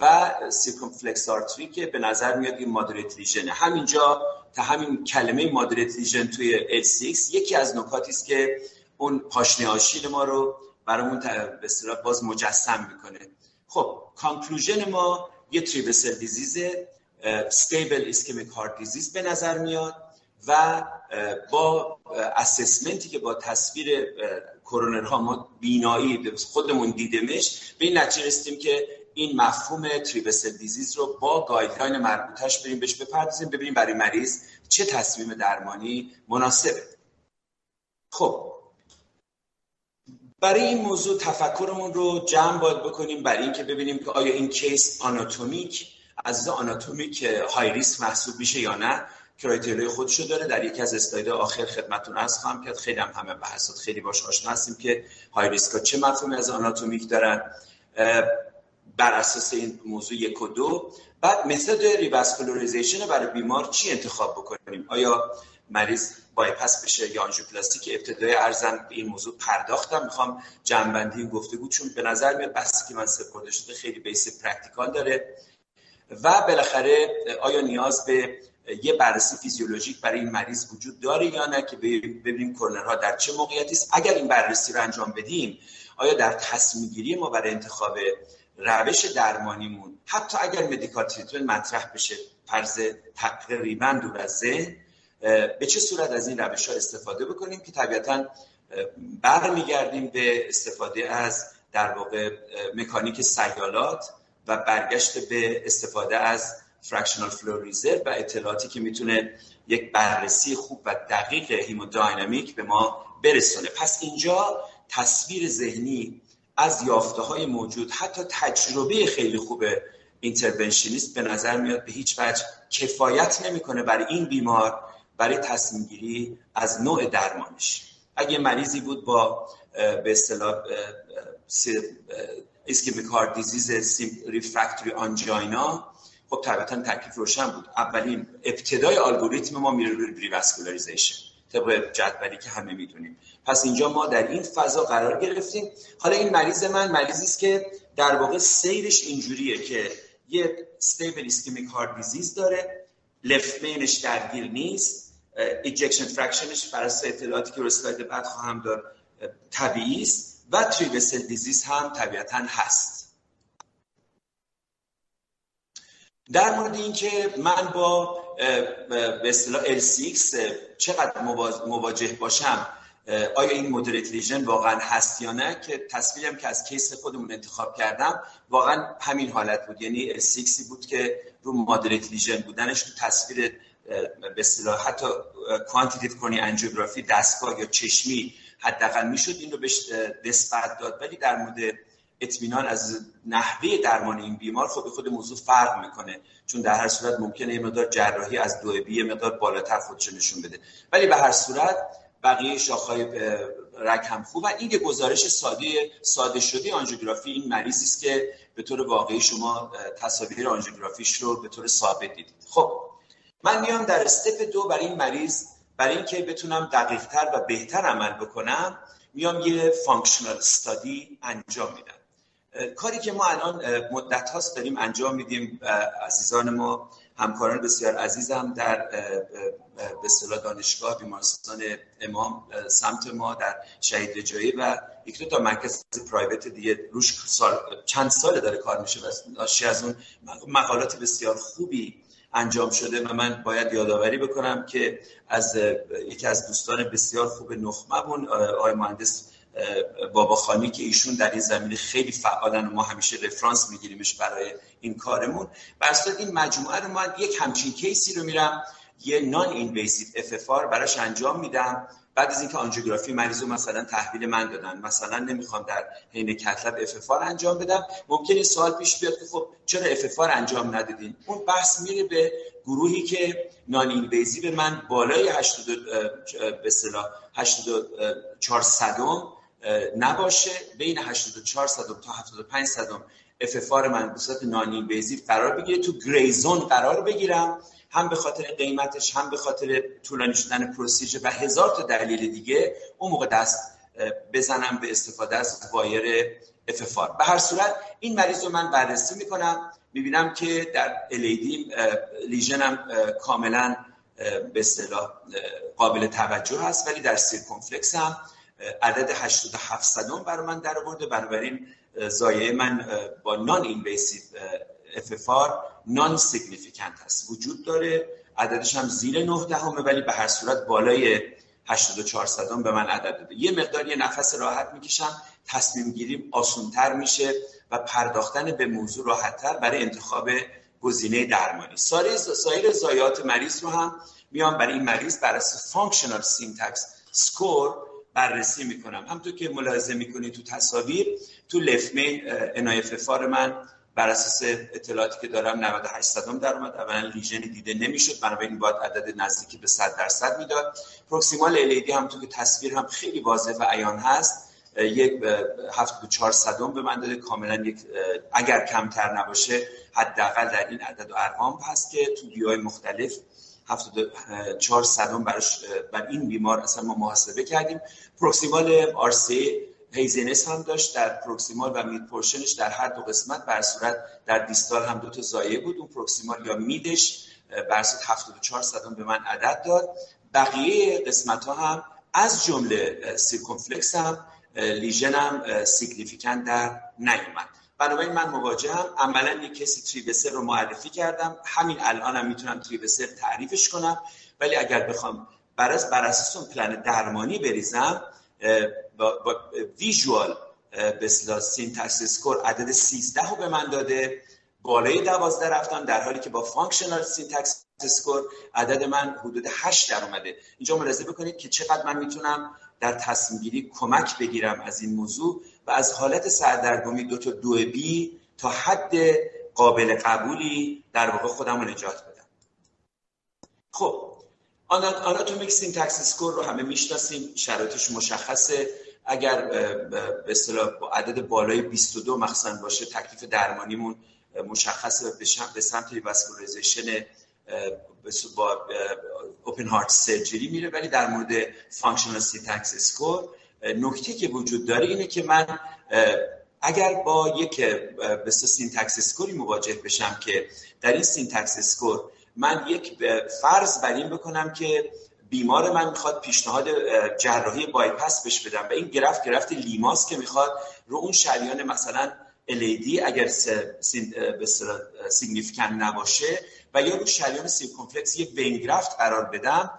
و circumflex artery که به نظر میاد این moderate lesion ه همینجا تا همین کلمه moderate lesion توی LCX یکی از نکاتی است که اون پاشنه آشیل ما رو برامون به اصطلاح باز مجسم می‌کنه. خب conclusion ما یه three-vessel disease stable ischemic heart disease به نظر میاد و با assessment ی که با تصویر کرونرها ما بینایی خودمون دیدمش به این نتیجه رسیدیم که این مفهوم three-vessel disease رو با guideline مربوطش بریم بهش بپردازیم ببینیم برای مریض چه تصمیم درمانی مناسبه. خب برای این موضوع تفکرمون رو جمع باید بکنیم برای اینکه ببینیم که آیا این case آناتومیک از آناتومیک high risk محسوب میشه یا نه criteria ی خودشو داره. در یکی از اسلاید آخر خدمتتون عرض خواهم کرد. خیلی هم همه بحثات خیلی باش آشنا هستیم که high risk ها چه مفهومی از آناتومیک دارن. بر اساس این موضوع یک و دو. بعد متد revascularization برای بیمار چی انتخاب بکنیم؟ آیا مریض بایپس بشه یا آنژیوپلاستی که ابتدای عرضم به این موضوع پرداختم؟ می‌خوام جمع‌بندی این گفتگو چون به نظر میاد بحثی که من سپرده شده خیلی base practical داره. و بالاخره آیا نیاز به یه بررسی فیزیولوژیک برای این مریض وجود داره یا نه که ببینیم کرونرها در چه موقعیتی است؟ اگر این بررسی رو انجام بدیم آیا در تصمیم گیری ما برای انتخاب روش درمانیمون. حتی اگر medical treatment مطرح بشه فرض تقریبا دور از به چه صورت از این روش ها استفاده بکنیم که طبیعتا برمیگردیم به استفاده از در واقع مکانیک سیالات و برگشت به استفاده از fractional flow reserve و اطلاعاتی که می‌تونه یک بررسی خوب و دقیق hemodynamic به ما برسونه. پس اینجا تصویر ذهنی از یافته های موجود. حتی تجربه خیلی خوب interventionist به نظر میاد به هیچ وجه کفایت نمی‌کنه برای این بیمار برای تصمیم گیری از نوع درمانش. اگه مریضی بود با به اصطلاح ischemic heart disease refractory angina خب طبیعتا تکلیف روشن بود. اولین ابتدای الگوریتم ما میره روی revascularization طبق جدولی که همه می‌دونیم. پس اینجا ما در این فضا قرار گرفتیم. حالا این مریض من مریضی است که در واقع سیرش اینجوریه که یه stable ischemic heart disease داره. left main ش درگیر نیست. ejection fraction ش بر اساس اطلاعاتی که رو بعد خواهم داد طبیعی است و three vessel disease هم طبیعتا هست. در مورد اینکه من با به اصطلاح LCX چقدر مواجه باشم آیا این مدریت لیژن واقعا هست یا نه؟ که تصویرم که از کیس خودمون انتخاب کردم واقعا همین حالت بود. یعنی L6 بود که رو مدریت لیژن بودنش تو تصویر به اصطلاح حتی کوانتیتیو کنی انجیوگرافی دستگاه یا چشمی حداقل می‌شد. این رو بهش نسبت داد. ولی در مورد اطمینان از نحوه درمان این بیمار خب خود موضوع فرق می‌کنه. چون در هر صورت ممکنه یه مقدار جراحی از 2B مقدار بالاتر خودش نشون بده. ولی به هر صورت بقیه شاخه‌های رگ هم خوب و این گزارش ساده ساده شده آنژیوگرافی این مریضی است که به طور واقعی شما تصاویر آنژیوگرافیش رو به طور ثابت دیدید. خب من میام در step دو برای این مریض برای اینکه بتونم دقیقتر و بهتر عمل بکنم میام یه functional study انجام میدم. کاری که ما الان مدت هاست داریم انجام میدیم عزیزان ما همکاران بسیار عزیزم در به دانشگاه بیمارستان امام سمت ما در شهید رجایی و یک دو تا مرکز پرایوت دیگه روش سال چند ساله داره کار میشه و از اون مقالات بسیار خوبی انجام شده و من باید یادآوری بکنم که از یکی از دوستان بسیار خوب نخممون آقای مهندس بابا خانی که ایشون در این زمینه خیلی فعالن و ما همیشه رفرانس میگیریمش برای این کارمون. و این مجموعه رو من یک همچین کیسی رو میرم یه نان اینویسیو اف براش انجام میدم. بعد از اینکه آنژیوگرافی مریض رو مثلا تحویل من دادن مثلا نمی‌خوام در حین کتلب اف انجام بدم ممکنه سوال پیش بیاد که خب چرا اف انجام ندادین؟ اون بحث میره به گروهی که نان اینویزیو من بالای 80 به اصطلاح 84 صدم نباشه. بین 84 صدم تا 75 صدم به صورت non-invasive قرار بگیره. تو gray zone قرار بگیرم. هم به خاطر قیمتش هم به خاطر طولانی شدن procedure و هزار تا دلیل دیگه اون موقع دست بزنم به استفاده از wire FFR به هر صورت این مریض رو من بررسی می‌کنم. می‌بینم که در LAD lesion م کاملا به اصطلاح قابل توجه هست ولی در circumflex هم عدد 87 صدم برای من در آورده بنابراین ضایعه من با non-invasive FFR non-significant هست وجود داره. عددش هم زیر 9 دهمه ولی به هر صورت بالای 84 صدم به من عدد داده. یه مقدار یه نفس راحت می‌کشم. تصمیم گیریم آسونتر میشه و پرداختن به موضوع راحتتر برای انتخاب گزینه درمانی. سایر ضایعات مریض رو هم میام برای این مریض بر اساس functional SYNTAX score بررسی می‌کنم. همونطور که ملاحظه می‌کنید تو تصاویر تو left main FFR من بر اساس اطلاعاتی که دارم 98 صدم در اومد. اولا lesion ی دیده نمی‌شد بنابراین باید عدد نزدیکی به 100 درصد می‌داد. proximal LAD هم که تصویر هم خیلی واضح و عیان هست یک 74 صدم به من داده. کاملا یک اگر کمتر نباشه حداقل در این عدد و ارقام هست که تو بیوهای مختلف 74 صدم براش بر این بیمار اصلا ما محاسبه کردیم. پروکسیمال آرسی هیزینس هم داشت در پروکسیمال و مید پورشنش در هر دو قسمت بر صورت در دیستال هم دو تا زایه بود. اون پروکسیمال یا میدش بر صورت 74 صدم به من عدد داد. بقیه قسمت ها هم از جمله سیرکونفلکس هم لیژن هم سیگنیفیکن در نیومد. بنابراین من مواجهم. عملا یک کسی تریبسر رو معرفی کردم. همین الانم هم می‌تونم تریبسر تعریفش کنم. ولی اگر بخوام بر اساس اون پلن درمانی بریزم با, با ویژوال به سینتکس اسکور عدد 13 رو به من داده. بالای 12 رفتم در حالی که با فانکشنال سینتکس اسکور عدد من حدود 8 در اومده. اینجا ملاحظه بکنید که چقدر من می‌تونم در تصمیم گیری کمک بگیرم از این موضوع. و از حالت سردرگمی 2A 2B تا حد قابل قبولی در واقع خودم رو نجات بدم. خب anatomic SYNTAX score رو همه می‌شناسیم شرایطش مشخصه. اگر به اصطلاح عدد بالای 22 مخصوصا باشه تکلیف درمانیمون مشخصه به سمت واسکولاریزیشن با اوپن هارت سرجری میره ولی در مورد فانکشنال سینتکس اسکور نکته که وجود داره اینه که من اگر با یک به سینتکس اسکوری مواجه بشم که در این سینتکس اسکور من یک فرض بر این بکنم که بیمار من می‌خواد پیشنهاد جراحی بایپس بش بدم و این گرفت گرفت لیماس که می‌خواد رو اون شریان مثلا LAD اگر significant نباشه و یا رو شریان circumflex یک vein graft قرار بدم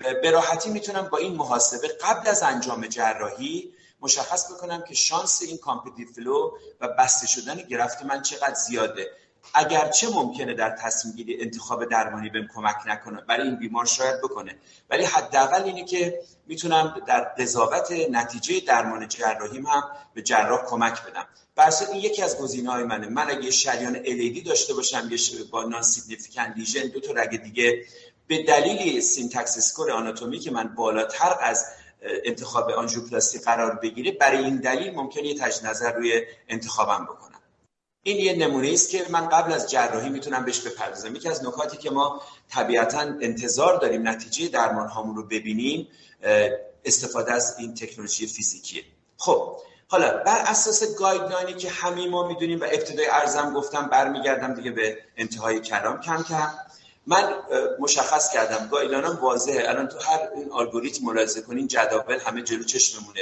به راحتی می‌تونم با این محاسبه قبل از انجام جراحی مشخص بکنم که شانس این competitive flow و بسته شدن graft من چقدر زیاده. اگرچه ممکنه در تصمیم گیری انتخاب درمانی بهم کمک نکنه برای این بیمار شاید بکنه. ولی حداقل اینه که می‌تونم در قضاوت نتیجه درمان جراحیم هم به جراح کمک بدم. برسه این یکی از گزینه های منه. من اگه شریان LAD داشته باشم یه با non significant lesion دو تا رگ دیگه به دلیل SYNTAX score آناتومی که من بالاتر از انتخاب آنژیوپلاستی قرار بگیره برای این دلیل ممکنه یه تجدید نظر روی انتخابم بکنم. این یه نمونه است که من قبل از جراحی می‌تونم بهش بپردازم. یکی از نکاتی که ما طبیعتا انتظار داریم نتیجه درمان هامون رو ببینیم استفاده از این تکنولوژی فیزیکیه. خب حالا بر اساس guideline ی که همه ما می‌دونیم و ابتدای عرضم گفتم برمیگردم دیگه به انتهای کلام کم کم. من مشخص کردم. guideline م واضحه. الان تو هر این الگوریتم ملاحظه کنین جداول همه جلو چشممونه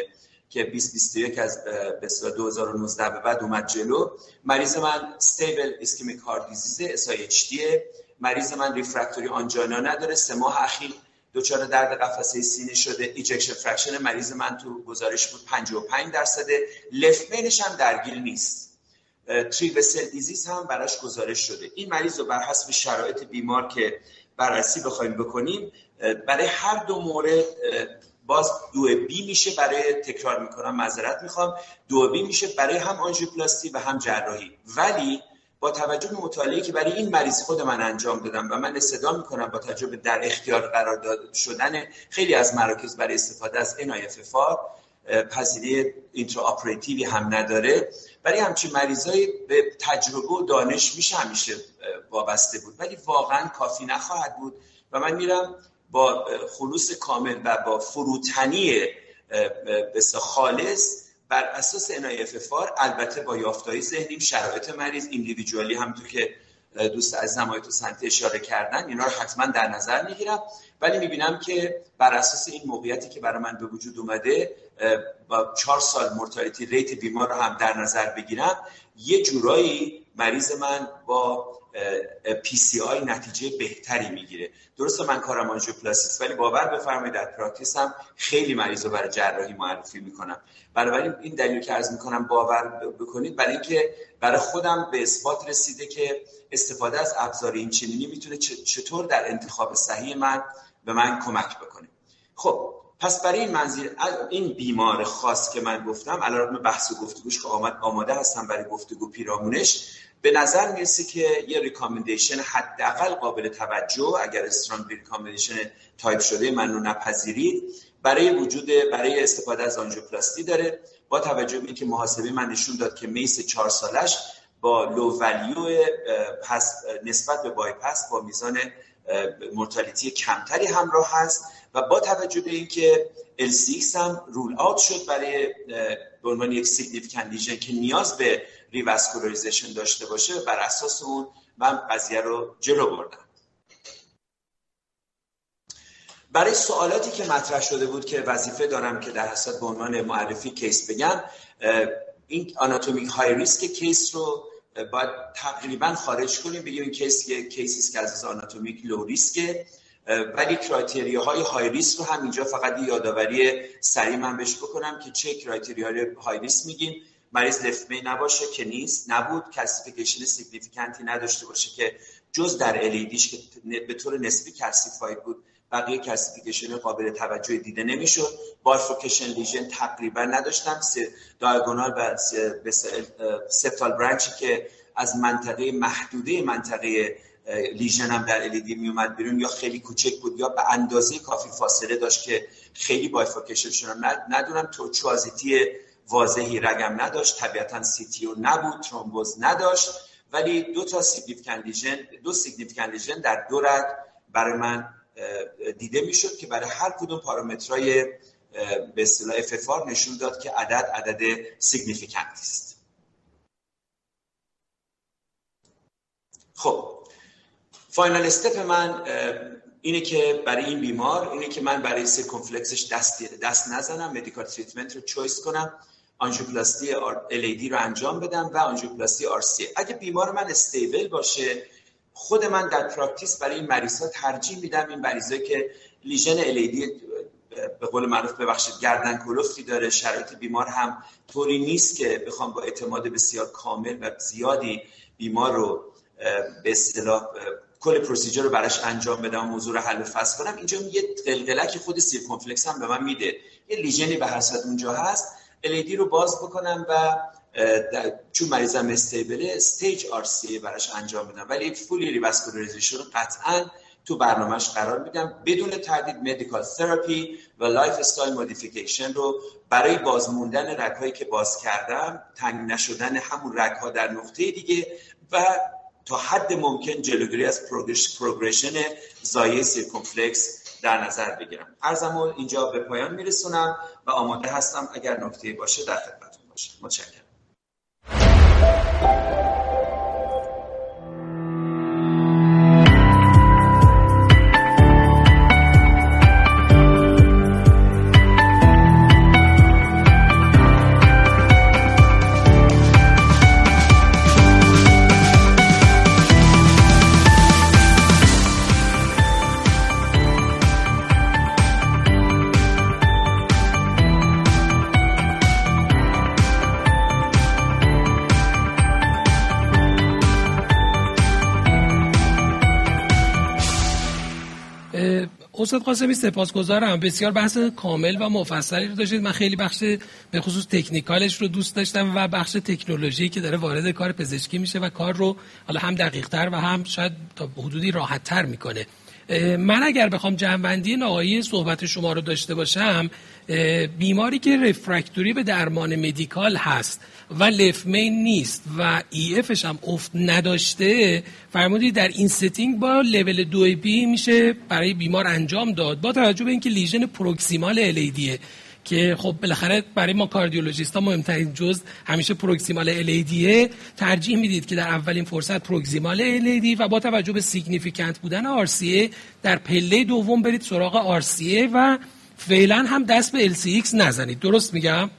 که 2021 از به 2019 به بعد اومد جلو. مریض من stable ischemic heart disease SIHD مریض من refractory angina نداره. سه ماه اخیر دچار درد قفسه سینه شده ejection fraction مریض من تو گزارش بود 55 درصده. left main ش هم درگیر نیست. three vessel disease هم براش گزارش شده. این مریض رو بر حسب شرایط بیمار که بررسی بخوایم بکنیم برای هر دو مورد باز دو B میشه برای تکرار می‌کنم معذرت می‌خوام. دو بی میشه برای هم آنژیوپلاستی و هم جراحی. ولی با توجه به مطالعه که برای این مریض خود من انجام دادم و من استدعا می‌کنم با توجه در اختیار قرار داد شدن خیلی از مراکز برای استفاده از NIFFR پذیری اینترا آپریتیوی هم نداره. برای همچین مریضایی به تجربه و دانش میشه همیشه وابسته بود. ولی واقعا کافی نخواهد بود و من میرم با خلوص کامل و با فروتنی بس خالص بر اساس NIFFR البته با یافتهای ذهنیم شرایط مریض ایندیویدوالی همونطور که دوست از نمایت و سنت اشاره کردن اینا رو حتما در نظر می‌گیرم. ولی می‌بینم که بر اساس این موقعیتی که برای من به وجود اومده با چهار سال مرتالیتی ریت بیمار رو هم در نظر بگیرم یه جورایی مریض من با پی سی آی نتیجه بهتری می‌گیره. درسته من کارم آنژیوپلاستیست ولی باور بفرمایید در پراکتیس هم خیلی مریض رو برای جراحی معرفی می‌کنم. بنابراین این دلیل که از می‌کنم باور بکنید برای اینکه برای خودم به اثبات رسیده که استفاده از ابزار این چنینی می‌تونه چطور در انتخاب صحیح من به من کمک بکنه. خب پس برای این منظیر این بیمار خاص که من گفتم علیرغم بحث و گفتگوش که آمد آماده هستم برای گفتگو پیرامونش به نظر می‌رسه که یه ریکامندیشن حداقل قابل توجه اگر استرانگ ریکامندیشن تایپ شده من رو نپذیرید. برای وجود برای استفاده از آنژیوپلاستی داره. با توجه به اینکه محاسبه من نشون داد که MACE چهار سالش با لو ولیو نسبت به بایپس با میزان mortality کمتری همراه هست. و با توجه به اینکه LCX هم rule out شد برای به عنوان یک significant lesion که نیاز به revascularization داشته باشه بر اساس اون من قضیه رو جلو بردم. برای سوالاتی که مطرح شده بود که وظیفه دارم که در حساب به عنوان معرفی case بگم این anatomic high risk case رو باید تقریبا خارج کنیم بگیم این case یک case ی که از anatomic low risk ه ولی criteria های high risk رو هم اینجا فقط یادآوری سریع من بهش بکنم که چه criteria high risk میگیم. مریض left main نباشه که نیست. نبود. calcification significant ی نداشته باشه که جز در LAD ش که به طور نسبی calcified بود بقیه calcification قابل توجه دیده نمی‌شد. bifurcation lesion تقریبا نداشتم. diagonal و septal branch ی که از منطقه محدوده منطقه lesion هم در LAD می اومد بیرون یا خیلی کوچک بود یا به اندازه کافی فاصله داشت که خیلی bifurcation شدن ندونم tortuosity واضحی رگم نداشت طبیعتا CTO نبود ترومبوز نداشت ولی دو تا significant lesion دو significant lesion در دو رگ برای من دیده می‌شد که برای هر کدوم پارامترهای به اصطلاح FFR نشون داد که عدد عدد significant است. خب final step من اینه که برای این بیمار اینه که من برای circumflex ش دست, دست نزنم medical treatment رو choice کنم آنژیوپلاستی LAD رو انجام بدم و آنژیوپلاستی RCA اگه بیمار من stable باشه خود من در practice برای این مریض ها ترجیح میدم. این مریض که lesion LAD به قول معروف ببخشید گردن کلفتی داره شرایط بیمار هم طوری نیست که بخوام با اعتماد بسیار کامل و زیادی بیمار رو به اصطلاح کل procedure رو براش انجام بدم موضوع رو حل و فصل کنم اینجا یه قلقلک خود circumflex هم به من میده. یه lesion ی به هر اونجا هست. LAD رو باز بکنم و چون مریضم stable ه stage RCA براش انجام بدم. ولی fully revascularization رو قطعا تو برنامهش قرار میدم. بدون تردید medical therapy و lifestyle modification رو برای بازموندن رگهایی که باز کردم تنگ نشدن همون رگها در نقطه دیگه و تا حد ممکن جلوگیری از progression ضایعه circumflex در نظر بگیرم. عرضمو اینجا به پایان میرسونم و آماده هستم اگر نکته باشه در خدمتتون باشم. متشکرم. استاد قاسمی سپاسگزارم. بسیار بحث کامل و مفصلی رو داشتید. من خیلی بخش به خصوص تکنیکالش رو دوست داشتم و بخش تکنولوژی که داره وارد کار پزشکی میشه و کار رو حالا هم دقیق تر و هم شاید تا حدودی راحت تر می‌کنه من اگر بخوام جنبندی نهایی صحبت شما رو داشته باشم بیماری که رفرکتوری به درمان مدیکال هست و لفمین نیست و ای افش هم افت نداشته فرمودید در این setting با level دو B میشه برای بیمار انجام داد. با توجه به اینکه lesion proximal LAD ه که خب بالاخره برای ما کاردیولوژیست ها مهمترین جز همیشه پروکسیمال الیدیه ترجیح می‌دید که در اولین فرصت proximal LAD و با توجه به significant بودن RCA در پله دوم برید سراغ RCA و فعلا هم دست به LCX نزنید. درست میگم؟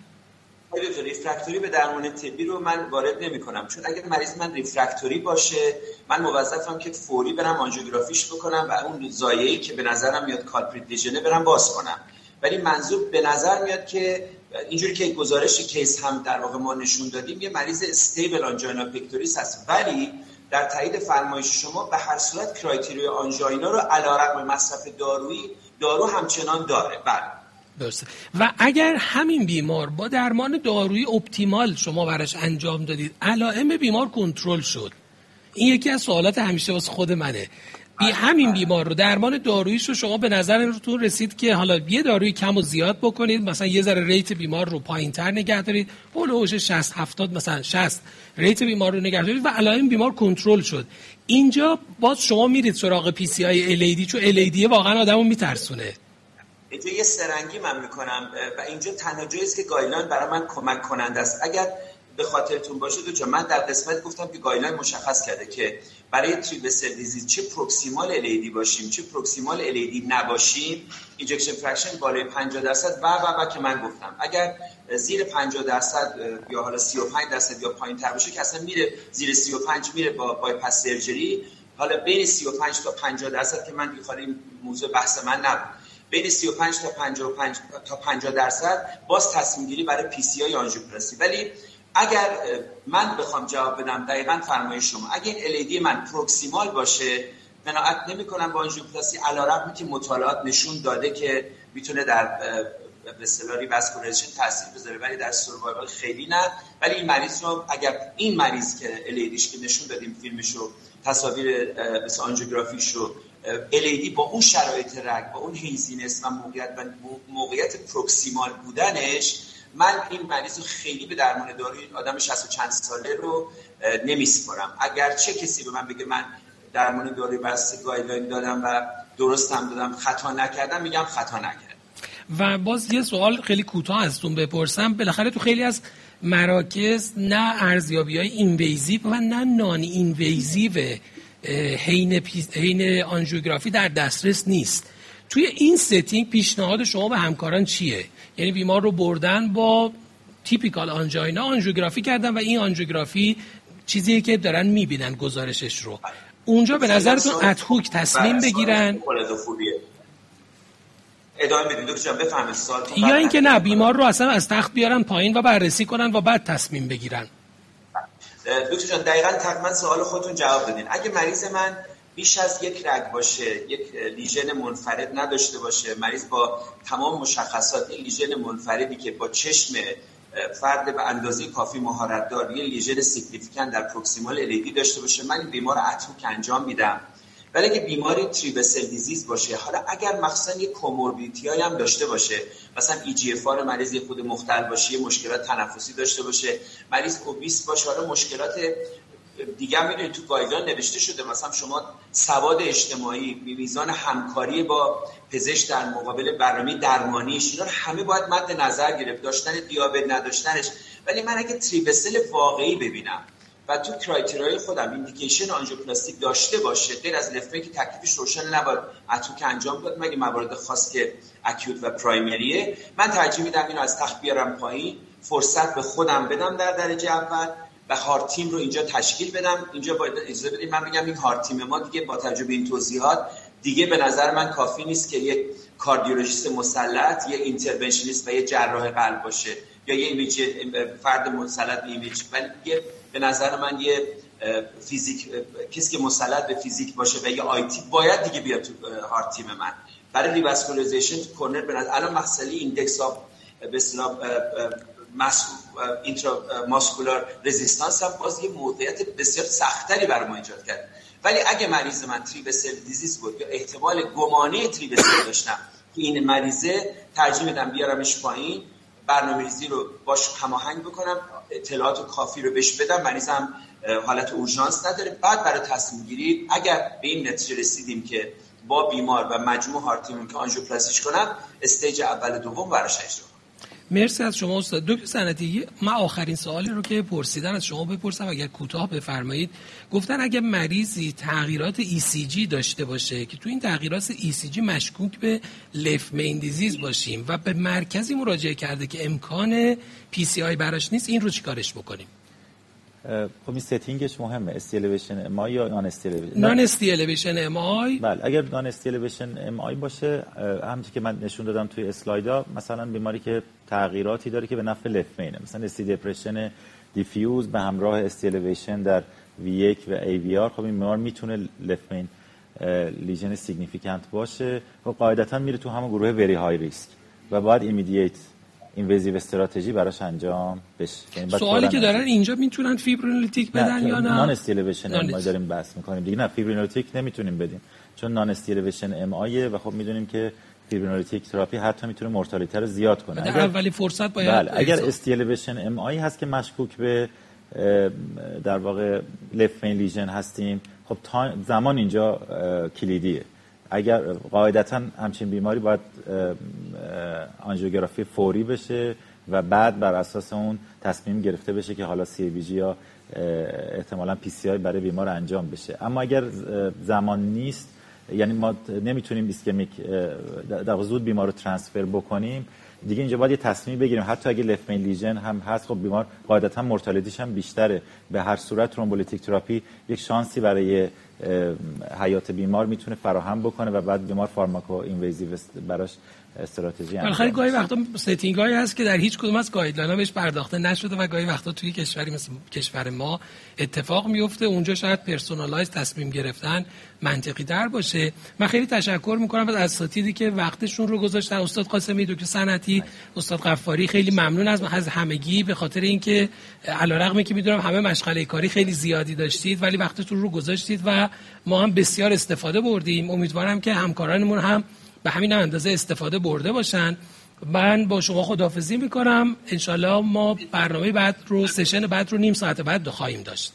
refractory به درمان طبی رو من وارد نمی کنم چون اگر مریض من refractory باشه من موظفم که فوری برم آنژیوگرافیش بکنم و اون ضایعه‌ای که به نظرم میاد culprit lesion ه برم باز کنم. ولی منظور به نظر میاد که اینجوری که گزارش case هم در واقع ما نشون دادیم یه مریض stable angina pectoris هست. ولی در تایید فرمایش شما به هر صورت criteria ی angina رو علیرغم مصرف دارویی دارو همچنان داره. بله. درسته. و اگر همین بیمار با درمان دارویی optimal شما براش انجام دادید علائم بیمار کنترل شد. این یکی از سوالات همیشه واسه خود منه. بی همین بیمار رو. درمان دارویش رو شما به نظرتون رسید که حالا یه داروی کم و زیاد بکنید مثلا یه ذره rate بیمار رو پایین تر نگه دارید حوش 60 70 مثلا 60 rate بیمار رو نگه دارید و علائم بیمار کنترل شد. اینجا باز شما میرید سراغ PCI LAD چون LAD واقعا آدمو میترسونه. اینجا یه درنگی من می‌کنم و اینجا تنها جایی که guideline برای من کمک کننده است. اگر به خاطرتون باشه دو من در قسمت گفتم که guideline مشخص کرده که برای three vessel disease چه proximal LAD باشیم؟ چه proximal LAD نباشیم؟ ejection fraction بالای 50 درصد. و و و که من گفتم. اگر زیر 50 درصد یا حالا 35 درصد یا پایین تر باشه که اصلا میره زیر 35 میره با bypass surgery حالا بین 35 تا 50 درصد که من این موضوع بحث من نبود. بین 35 تا 55 تا 50 درصد باز تصمیم گیری برای PCI آنژیوپلاستی ولی اگر من بخوام جواب بدم دقیقا فرمایش شما. اگر این LAD من proximal باشه قناعت نمی کنم با آنژیوپلاستی علیرغم که مطالعات نشون داده که می‌تونه در به اصطلاح revascularization تاثیر بذاره ولی در survival خیلی نه. ولی این مریض رو اگر این مریض که LAD ش که نشون دادیم فیلمشو تصاویر مثل آنژیوگرافیش رو LAD با اون شرایط رگ با اون haziness و موقعیت و موقعیت proximal بودنش من این مریض خیلی به درمان دارویی آدم 60 و چند ساله رو نمیسپارم. اگر چه کسی به من بگه من درمان دارویی بسته guideline دادم و درست هم دادم خطا نکردم میگم خطا نکردم. و باز یه سوال خیلی کوتاه ازتون بپرسم. بالاخره تو خیلی از مراکز نه ارزیابی های invasive و نه non-invasive حین, حین آنژیوگرافی در دسترس نیست. توی این setting پیشنهاد شما به همکاران چیه؟ یعنی بیمار رو بردن با typical angina آنژیوگرافی کردن و این آنژیوگرافی چیزی که دارن می‌بینن گزارشش رو. اونجا به نظرتون ad hoc تصمیم بگیرن؟ ادامه بدید دکتر بفهمید سوال یا اینکه نه بیمار رو اصلا از تخت بیارن پایین و بررسی کنن و بعد تصمیم بگیرن. دکتر جان دقیقا تقریبا سوال خودتون جواب دادین اگه مریض من بیش از یک رگ باشه یک lesion منفرد نداشته باشه. مریض با تمام مشخصات این lesion منفردی که با چشم فرد به اندازه کافی مهارت دار یه lesion significant در proximal LAD داشته باشه. من این بیمار ad hoc انجام میدم. ولی اگه بیماری three vessel disease باشه حالا اگر مخصوصا یه comorbidity هم داشته باشه مثلا ای جی مریض خود مختل باشه مشکلات تنفسی داشته باشه مریض obese باشه حالا مشکلات دیگه می‌دونید تو guideline نوشته شده مثلا شما سواد اجتماعی میزان همکاری با پزشک در مقابل برنامه درمانیش اینا همه باید مد نظر گرفت. داشتن دیابت نداشتنش. ولی من اگه three vessel واقعی ببینم و تو criteria ی خودم indication آنژیوپلاستی داشته باشه غیر از left main ه که تکلیفش روشن نباید ad hoc انجام داد مگه موارد خاص که acute و primary ه؟ من ترجیح میدم اینو از تخت بیارم پایین فرصت به خودم بدم در درجه اول. و heart team رو اینجا تشکیل بدم. اینجا باید اجازه بدید من بگم این heart team ما دیگه با تجربه این توضیحات دیگه به نظر من کافی نیست که یک کاردیولوژیست مسلط یه interventionist و یه جراح قلب باشه یا یه image فرد مسلط image ولی به نظر من یه فیزیک کسی که مسلط به فیزیک باشه و یه IT باید دیگه بیاد تو heart team من. برای revascularization کرونر به نظر الان مسئله index of به اصطلاح intravascular resistance هم باز یه موضوعیت بسیار سخت‌تری برای ما ایجاد کرد. ولی اگه مریض من three vessel disease بود یا احتمال گمانه three vessel داشتم که این مریضه ترجیح میدم بیارمش پایین برنامه‌ریزی رو باش هماهنگ بکنم اطلاعات کافی رو بهش بدم مریضم حالت اورژانس نداره. بعد برای تصمیم گیری اگر به این نتیجه رسیدیم که با بیمار و مجموع heart team مون که آنژیوپلاستیش کنم stage اول دوم براش اجرا مرسی از شما استاد. دکتر سنتی من آخرین سوالی رو که پرسیدن از شما بپرسم. اگر کوتاه بفرمایید. گفتن اگر مریضی تغییرات ECG داشته باشه که تو این تغییرات ECG مشکوک به left main disease باشیم و به مرکزی مراجعه کرده که امکان PCI براش نیست این رو چیکارش بکنیم؟ خب این setting ش مهمه. ST elevation MI یا non ST elevation non ST elevation MI بله اگر non ST elevation MI باشه همونطور که من نشون دادم توی اسلایدا مثلا بیماری که تغییراتی داره که به نفع left main ه مثلا ST depression diffuse به همراه ST elevation در V1 و aVR خب این بیمار می‌تونه left main lesion significant باشه. و قاعدتا میره تو همون گروه very high risk و باید immediate invasive strategy براش انجام بشه. یعنی سوالی که دارن اینجا می‌تونن fibrinolytic بدن یا نه؟ non-ST elevation ما داریم بحث می‌کنیم. دیگه نه fibrinolytic نمی‌تونیم بدیم. چون non-ST elevation MI و خب می‌دونیم که fibrinolytic therapy حتی می‌تونه مورتالیته رو زیاد کنه. اگر اولی فرصت باید بله اگر ST elevation MI هست که مشکوک به در واقع left lesion هستیم خب زمان اینجا کلیدیه. اگر قاعدتا همچین بیماری باید آنژیوگرافی فوری بشه و بعد بر اساس اون تصمیم گرفته بشه که حالا CABG یا احتمالا PCI برای بیمار انجام بشه. اما اگر زمان نیست یعنی ما نمی‌تونیم ischemic در زود بیمار رو transfer بکنیم دیگه اینجا باید یه تصمیم بگیریم. حتی اگه left lesion هم هست خب بیمار قاعدتا mortality ش هم بیشتره. به هر صورت thrombolytic therapy یک شانسی برای حیات بیمار می‌تونه فراهم بکنه و بعد بیمار pharmacoinvasive براش استراتژی بالاخره گاهی وقتا setting هایی هست که در هیچ کدوم از guideline بهش پرداخته نشده و گاهی وقتا توی کشوری مثل کشور ما اتفاق میفته اونجا شاید personalized تصمیم گرفتن منطقی تر باشه. من خیلی تشکر می‌کنم از اساتیدی که وقتشون رو گذاشتن. استاد قاسمی دکتر سنتی استاد قفاری خیلی ممنون از از همگی. به خاطر اینکه علیرغم که می‌دونم همه مشغله کاری خیلی زیادی داشتید ولی وقتتون رو گذاشتید و ما هم بسیار استفاده بردیم. امیدوارم که همکارانمون هم به همین اندازه استفاده برده باشن. من با شما خدافظی می‌کنم. انشالله ما برنامه بعد رو session بعد رو نیم ساعت بعد خواهیم داشت.